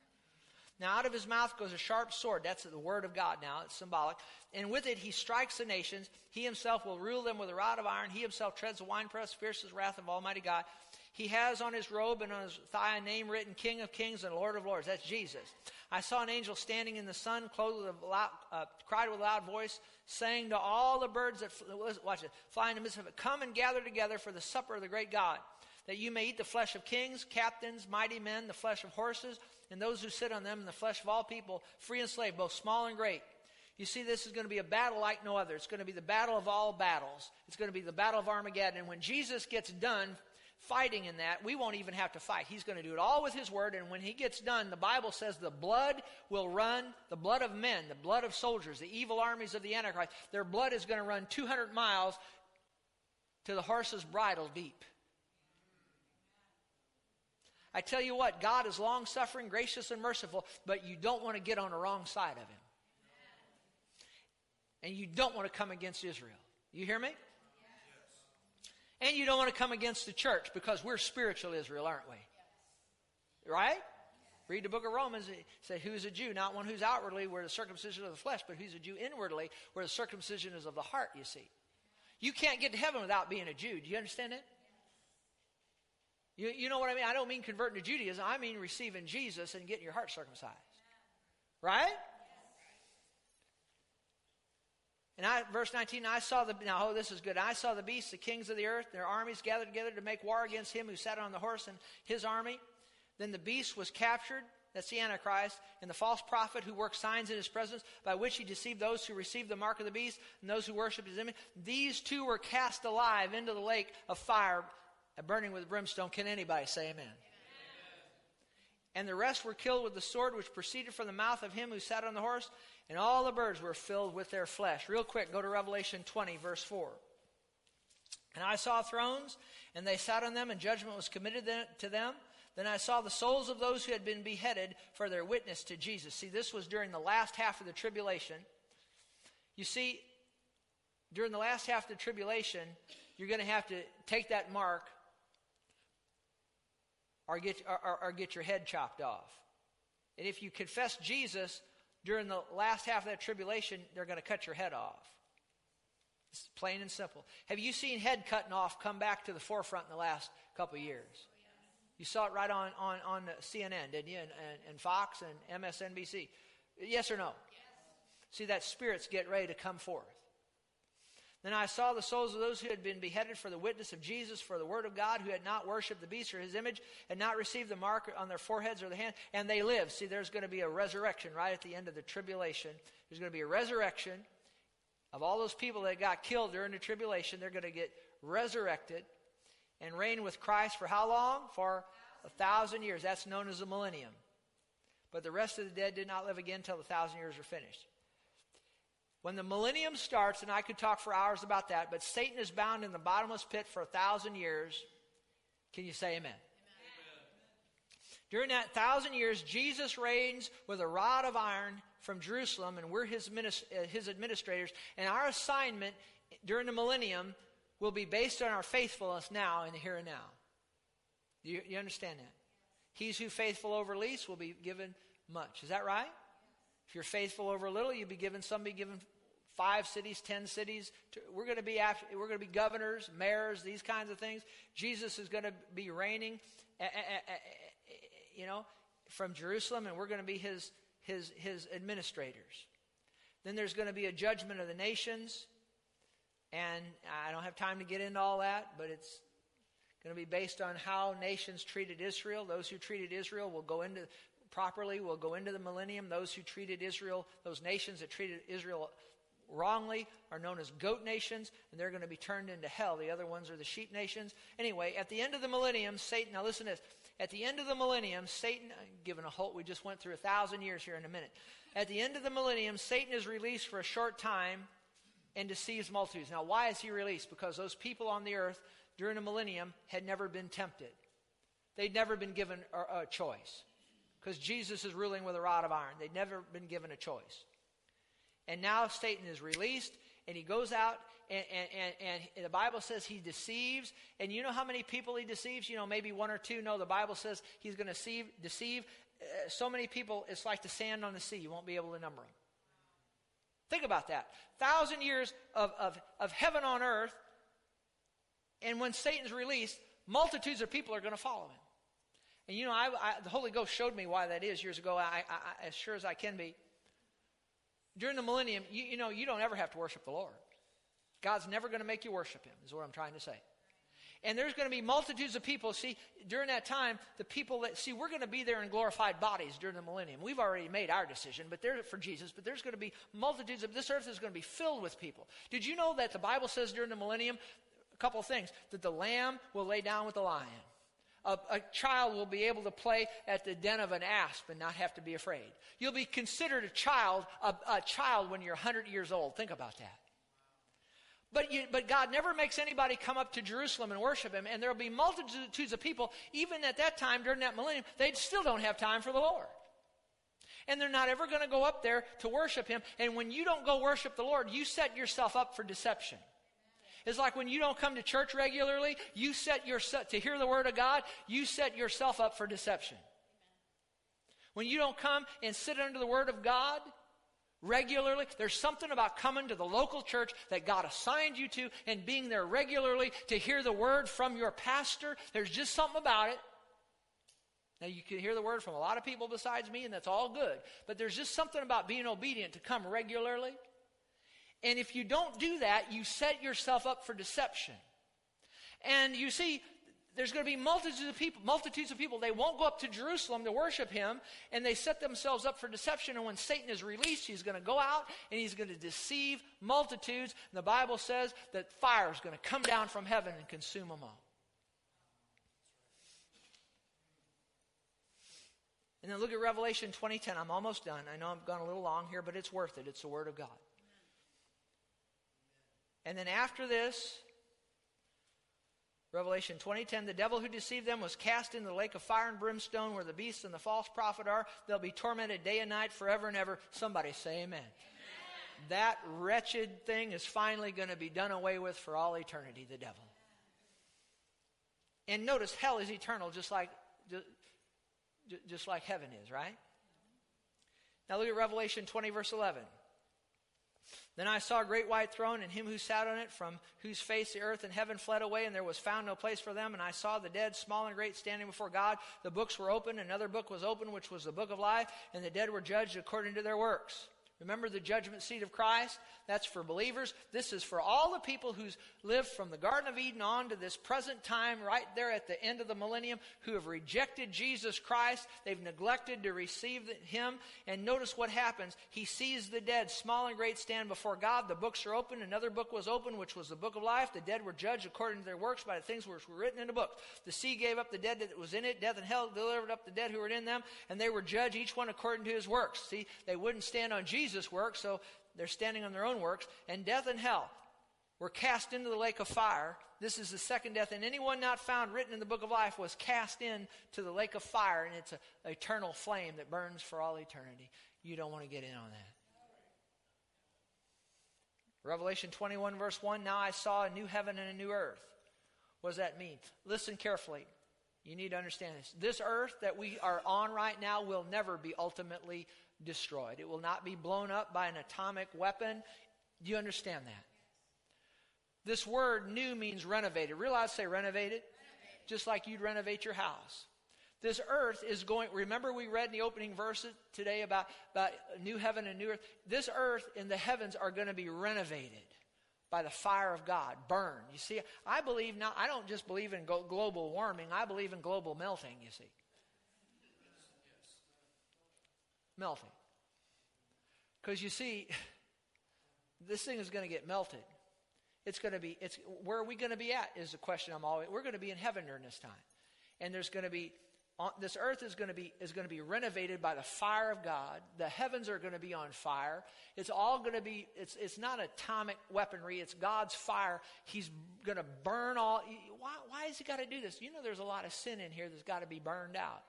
Now, out of his mouth goes a sharp sword. That's the word of God now. It's symbolic. And with it, he strikes the nations. He himself will rule them with a rod of iron. He himself treads the winepress, fierce as wrath of Almighty God. He has on his robe and on his thigh a name written King of Kings and Lord of Lords. That's Jesus. I saw an angel standing in the sun, clothed with a loud, uh, cried with a loud voice, saying to all the birds that, watch it, fly in the midst of it, Come and gather together for the supper of the great God, that you may eat the flesh of kings, captains, mighty men, the flesh of horses, and those who sit on them, and the flesh of all people, free and slave, both small and great. You see, this is going to be a battle like no other. It's going to be the battle of all battles. It's going to be the battle of Armageddon. And when Jesus gets done fighting in that, we won't even have to fight. He's going to do it all with His Word. And when He gets done, the Bible says the blood will run, the blood of men, the blood of soldiers, the evil armies of the Antichrist, their blood is going to run 200 miles to the horse's bridle deep. I tell you what, God is long suffering, gracious, and merciful, but you don't want to get on the wrong side of Him. And you don't want to come against Israel. You hear me? And you don't want to come against the church because we're spiritual Israel, aren't we? Right? Read the book of Romans. It says, Who's a Jew? Not one who's outwardly, where the circumcision of the flesh, but who's a Jew inwardly, where the circumcision is of the heart, you see. You can't get to heaven without being a Jew. Do you understand it? You, you know what I mean? I don't mean converting to Judaism. I mean receiving Jesus and getting your heart circumcised. Right? And I, verse 19, I saw the, now, oh, this is good. I saw the beasts, the kings of the earth, their armies gathered together to make war against him who sat on the horse and his army. Then the beast was captured. That's the Antichrist. And the false prophet who worked signs in his presence, by which he deceived those who received the mark of the beast and those who worshiped his image. These two were cast alive into the lake of fire burning with brimstone. Can anybody say amen? amen? And the rest were killed with the sword which proceeded from the mouth of him who sat on the horse, and all the birds were filled with their flesh. Real quick, go to Revelation 20, verse 4. And I saw thrones, and they sat on them, and judgment was committed to them. Then I saw the souls of those who had been beheaded for their witness to Jesus. See, this was during the last half of the tribulation. You see, during the last half of the tribulation, you're going to have to take that mark or get, or, or get your head chopped off. And if you confess Jesus during the last half of that tribulation, they're going to cut your head off. It's plain and simple. Have you seen head cutting off come back to the forefront in the last couple of years? Oh, you saw it right on, on, on CNN, didn't you? And, and, and Fox and MSNBC. Yes or no? Yes. See, that spirit's getting ready to come forth. Then I saw the souls of those who had been beheaded for the witness of Jesus, for the word of God, who had not worshipped the beast or his image, had not received the mark on their foreheads or the hand, and they lived. See, there's going to be a resurrection right at the end of the tribulation. There's going to be a resurrection of all those people that got killed during the tribulation. They're going to get resurrected and reign with Christ for how long? For a thousand years. That's known as the millennium. But the rest of the dead did not live again until the thousand years were finished. When the millennium starts, and I could talk for hours about that, but Satan is bound in the bottomless pit for a thousand years. Can you say amen? During that thousand years, Jesus reigns with a rod of iron from Jerusalem, and we're his, uh, his administrators. And our assignment during the millennium will be based on our faithfulness now in the here and now. You, you understand that? He's who faithful over least will be given much. Is that right? If you're faithful over little, you'll be given somebody given five cities, ten cities. We're going to be after, we're going to be governors, mayors, these kinds of things. Jesus is going to be reigning, eh, eh, eh, you know, from Jerusalem, and we're going to be his his his administrators. Then there's going to be a judgment of the nations. And I don't have time to get into all that, but it's going to be based on how nations treated Israel. Those who treated Israel will go into properly will go into the millennium. Those who treated Israel, those nations that treated Israel wrongly are known as goat nations, and they're going to be turned into hell. The other ones are the sheep nations. Anyway, at the end of the millennium, Satan, now listen to this. At the end of the millennium, Satan, given a halt, we just went through a thousand years here in a minute. At the end of the millennium, Satan is released for a short time and deceives multitudes. Now, why is he released? Because those people on the earth during the millennium had never been tempted. They'd never been given a, a choice. Because Jesus is ruling with a rod of iron. They'd never been given a choice. And now Satan is released, and he goes out, and, and, and, and, the Bible says he deceives. And you know how many people he deceives? You know, maybe one or two. No, the Bible says he's going to deceive. deceive. Uh, so many people, it's like the sand on the sea. You won't be able to number them. Think about that. Thousand years of, of, of heaven on earth, and when Satan's released, multitudes of people are going to follow him. And you know, I, I, the Holy Ghost showed me why that is years ago, I, as sure as I can be. During the millennium, you, you know, you don't ever have to worship the Lord. God's never going to make you worship him, is what I'm trying to say. And there's going to be multitudes of people. See, during that time, the people that, see, we're going to be there in glorified bodies during the millennium. We've already made our decision, but they're for Jesus, but there's going to be multitudes of, this earth is going to be filled with people. Did you know that the Bible says during the millennium, a couple of things, that the lamb will lay down with the lion? A, a, child will be able to play at the den of an asp and not have to be afraid. You'll be considered a child, a, a child when you're 100 years old. Think about that. But, you, but God never makes anybody come up to Jerusalem and worship Him, and there will be multitudes of people, even at that time during that millennium, they still don't have time for the Lord. And they're not ever going to go up there to worship Him. And when you don't go worship the Lord, you set yourself up for deception. It's like when you don't come to church regularly, you set yourself, to hear the Word of God, you set yourself up for deception. When you don't come and sit under the Word of God, regularly. There's something about coming to the local church that God assigned you to and being there regularly to hear the word from your pastor. There's just something about it. Now, you can hear the word from a lot of people besides me, and that's all good. But there's just something about being obedient to come regularly. And if you don't do that, you set yourself up for deception. And you see, there's going to be multitudes of people, multitudes of people. They won't go up to Jerusalem to worship him, and they set themselves up for deception. And when Satan is released, he's going to go out and he's going to deceive multitudes. And the Bible says that fire is going to come down from heaven and consume them all. And then look at Revelation 20:10. I'm almost done. I know I've gone a little long here, but it's worth it. It's the Word of God. And then after this, Revelation 20:10 The devil who deceived them was cast into the lake of fire and brimstone where the beast and the false prophet are. They'll be tormented day and night forever and ever. Somebody say amen. amen. That wretched thing is finally going to be done away with for all eternity, the devil. And notice hell is eternal just like just like heaven is, right? Now look at Revelation 20 verse 11. Then I saw a great white throne and him who sat on it, from whose face the earth and heaven fled away, and there was found no place for them. And I saw the dead, small and great, standing before God. The books were open. Another book was open, which was the book of life, and the dead were judged according to their works. Remember the judgment seat of Christ? That's for believers. This is for all the people who's lived from the Garden of Eden on to this present time, right there at the end of the millennium, who have rejected Jesus Christ. They've neglected to receive Him. And notice what happens. He sees the dead, small and great, stand before God. The books are open. Another book was open, which was the book of life. The dead were judged according to their works by the things which were written in the book. The sea gave up the dead that was in it. Death and hell delivered up the dead who were in them. And they were judged, each one according to his works. See, they wouldn't stand on Jesus Jesus' work, so they're standing on their own works. And death and hell were cast into the lake of fire. This is the second death. And anyone not found written in the book of life was cast into the lake of fire, and it's an eternal flame that burns for all eternity. You don't want to get in on that. Revelation 21, verse 1 Now I saw a new heaven and a new earth. What does that mean? Listen carefully. You need to understand this. This earth that we are on right now will never be ultimately destroyed. It will not be blown up by an atomic weapon. Do you understand that? This word new means renovated. Realize, say renovated? Just like you'd renovate your house. This earth is going, remember we read in the opening verses today about, about new heaven and new earth? This earth and the heavens are going to be renovated by the fire of God, burned. You see, I believe now, I don't just believe in global warming, I believe in global melting, you see. Melting. Because you see, this thing is going to get melted. It's going to be, it's, where are we going to be at is the question I'm always, we're going to be in heaven during this time. And there's going to be, this earth is going to be, is going to be renovated by the fire of God. The heavens are going to be on fire. It's all going to be, it's, it's not atomic weaponry. It's God's fire. He's going to burn all, why, why has he got to do this? You know, there's a lot of sin in here that's got to be burned out.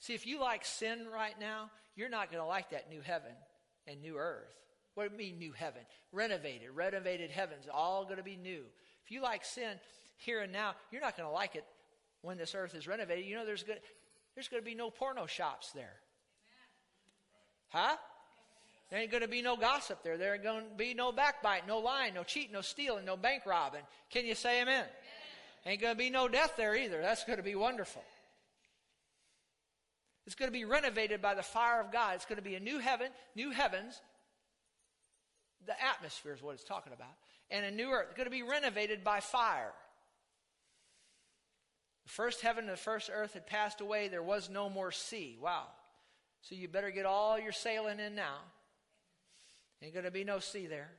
See, if you like sin right now, you're not going to like that new heaven and new earth. What do you mean new heaven? Renovated, renovated heavens, all going to be new. If you like sin here and now, you're not going to like it when this earth is renovated. You know, there's going there's going to be no porno shops there. Huh? There ain't going to be no gossip there. There ain't going to be no backbite, no lying, no cheating, no stealing, no bank robbing. Can you say amen? amen? Ain't going to be no death there either. That's going to be wonderful. It's going to be renovated by the fire of God. It's going to be a new heaven, new heavens. The atmosphere is what it's talking about. And a new earth. It's going to be renovated by fire. The first heaven and the first earth had passed away. There was no more sea. Wow. So you better get all your sailing in now. Ain't going to be no sea there.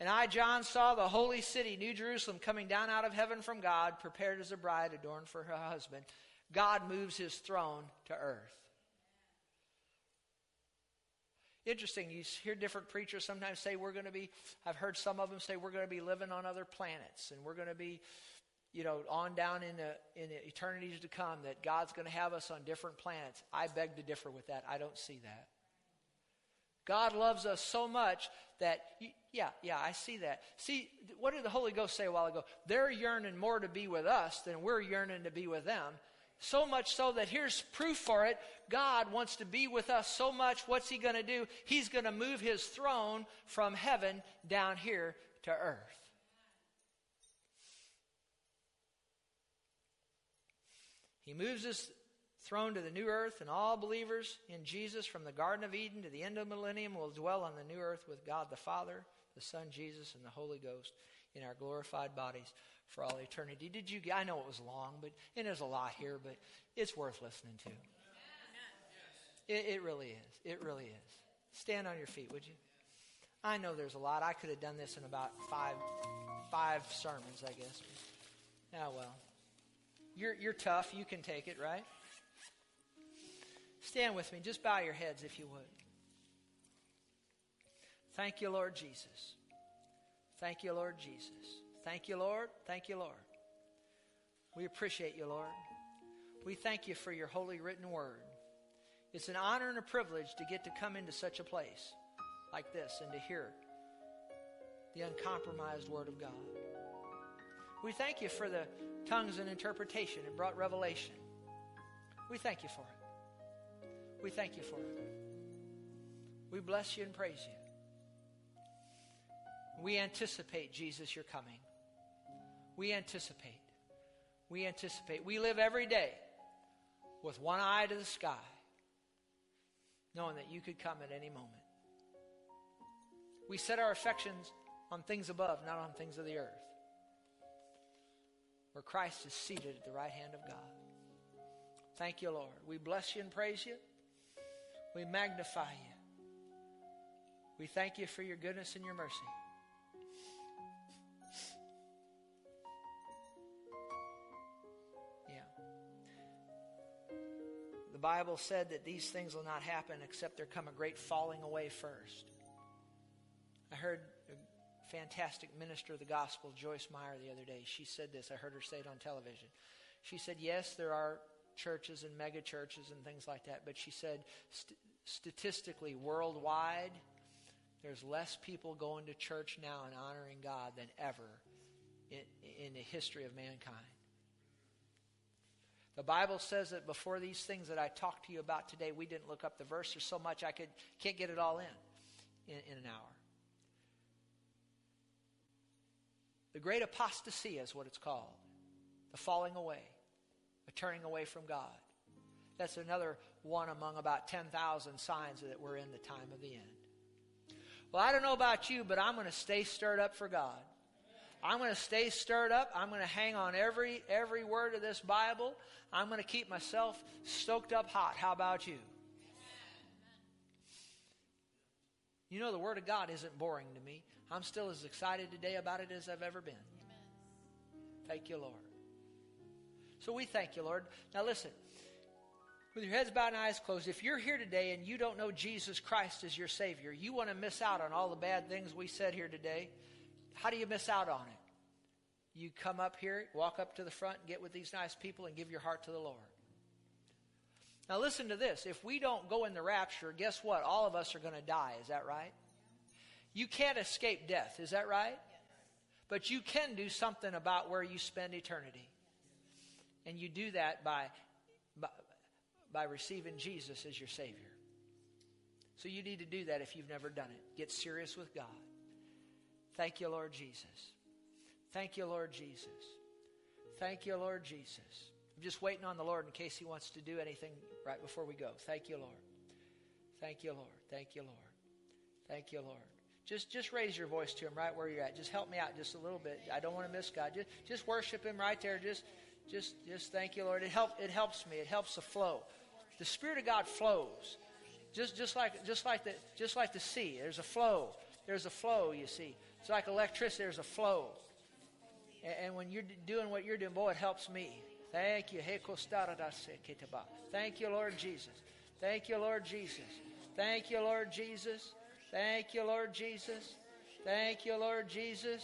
And I, John, saw the holy city, New Jerusalem, coming down out of heaven from God, prepared as a bride adorned for her husband. God moves his throne to earth. Interesting, you hear different preachers sometimes say we're going to be, I've heard some of them say we're going to be living on other planets and we're going to be, you know, on down in the, in the eternities to come, that God's going to have us on different planets. I beg to differ with that. I don't see that. God loves us so much that, yeah, yeah, I see that. See, what did the Holy Ghost say a while ago? They're yearning more to be with us than we're yearning to be with them. So much so that here's proof for it. God wants to be with us so much. What's He going to do? He's going to move His throne from heaven down here to earth. He moves His throne to the new earth, and all believers in Jesus from the Garden of Eden to the end of the millennium will dwell on the new earth with God the Father, the Son Jesus, and the Holy Ghost in our glorified bodies for all eternity. Did you? I know it was long, but and there's a lot here, but it's worth listening to. It, it really is. It really is. Stand on your feet, would you? I know there's a lot. I could have done this in about five five sermons, I guess. Yeah, well, you're you're tough. You can take it, right? Stand with me. Just bow your heads if you would. Thank you, Lord Jesus. Thank you, Lord Jesus. Thank you, Lord. Thank you, Lord. We appreciate you, Lord. We thank you for your holy written word. It's an honor and a privilege to get to come into such a place like this and to hear the uncompromised word of God. We thank you for the tongues and interpretation. It brought revelation. We thank you for it. We thank you for it. We bless you and praise you. We anticipate, Jesus, you're coming. We anticipate. We anticipate. We live every day with one eye to the sky, knowing that you could come at any moment. We set our affections on things above, not on things of the earth, where Christ is seated at the right hand of God. Thank you, Lord. We bless you and praise you. We magnify you. We thank you for your goodness and your mercy. Bible said that these things will not happen except there come a great falling away first. I heard a fantastic minister of the gospel, Joyce Meyer, the other day. She said this. I heard her say it on television. She said, Yes, there are churches and mega churches and things like that, but she said, st- statistically, worldwide, there's less people going to church now and honoring God than ever in, in the history of mankind. The Bible says that before these things that I talked to you about today, we didn't look up the verse. There's so much I could can't get it all in, in, in an hour. The great apostasy is what it's called. The falling away, the turning away from God. That's another one among about 10,000 signs that we're in the time of the end. Well, I don't know about you, but I'm going to stay stirred up for God. I'm going to stay stirred up. I'm going to hang on every every word of this Bible. I'm going to keep myself stoked up hot. How about you? You know, the Word of God isn't boring to me. I'm still as excited today about it as I've ever been. Thank you, Lord. So we thank you, Lord. Now listen, with your heads bowed and eyes closed, if you're here today and you don't know Jesus Christ as your Savior, you want to miss out on all the bad things we said here today, how do you miss out on it? You come up here, walk up to the front, get with these nice people, and give your heart to the Lord. Now, listen to this. If we don't go in the rapture, guess what? All of us are going to die. Is that right? You can't escape death. Is that right? But you can do something about where you spend eternity. And you do that by, by, by receiving Jesus as your Savior. So you need to do that if you've never done it. Get serious with God. Thank you, Lord Jesus. Thank you, Lord Jesus. Thank you, Lord Jesus. I'm just waiting on the Lord in case He wants to do anything right before we go. Thank you, Lord. Thank you, Lord. Thank you, Lord. Thank you, Lord. Just, just raise your voice to Him right where you're at. Just help me out just a little bit. I don't want to miss God. Just, just worship Him right there. Just, just, just thank you, Lord. It help, it helps me. It helps the flow. The Spirit of God flows. Just, just like, just like the, just like the sea. There's a flow. There's a flow. You see. It's like electricity. There's a flow. And when you're doing what you're doing, boy, it helps me. Thank you. Thank you, Lord Jesus. Thank you, Lord Jesus. Thank you, Lord Jesus. Thank you, Lord Jesus. Thank you, Lord Jesus.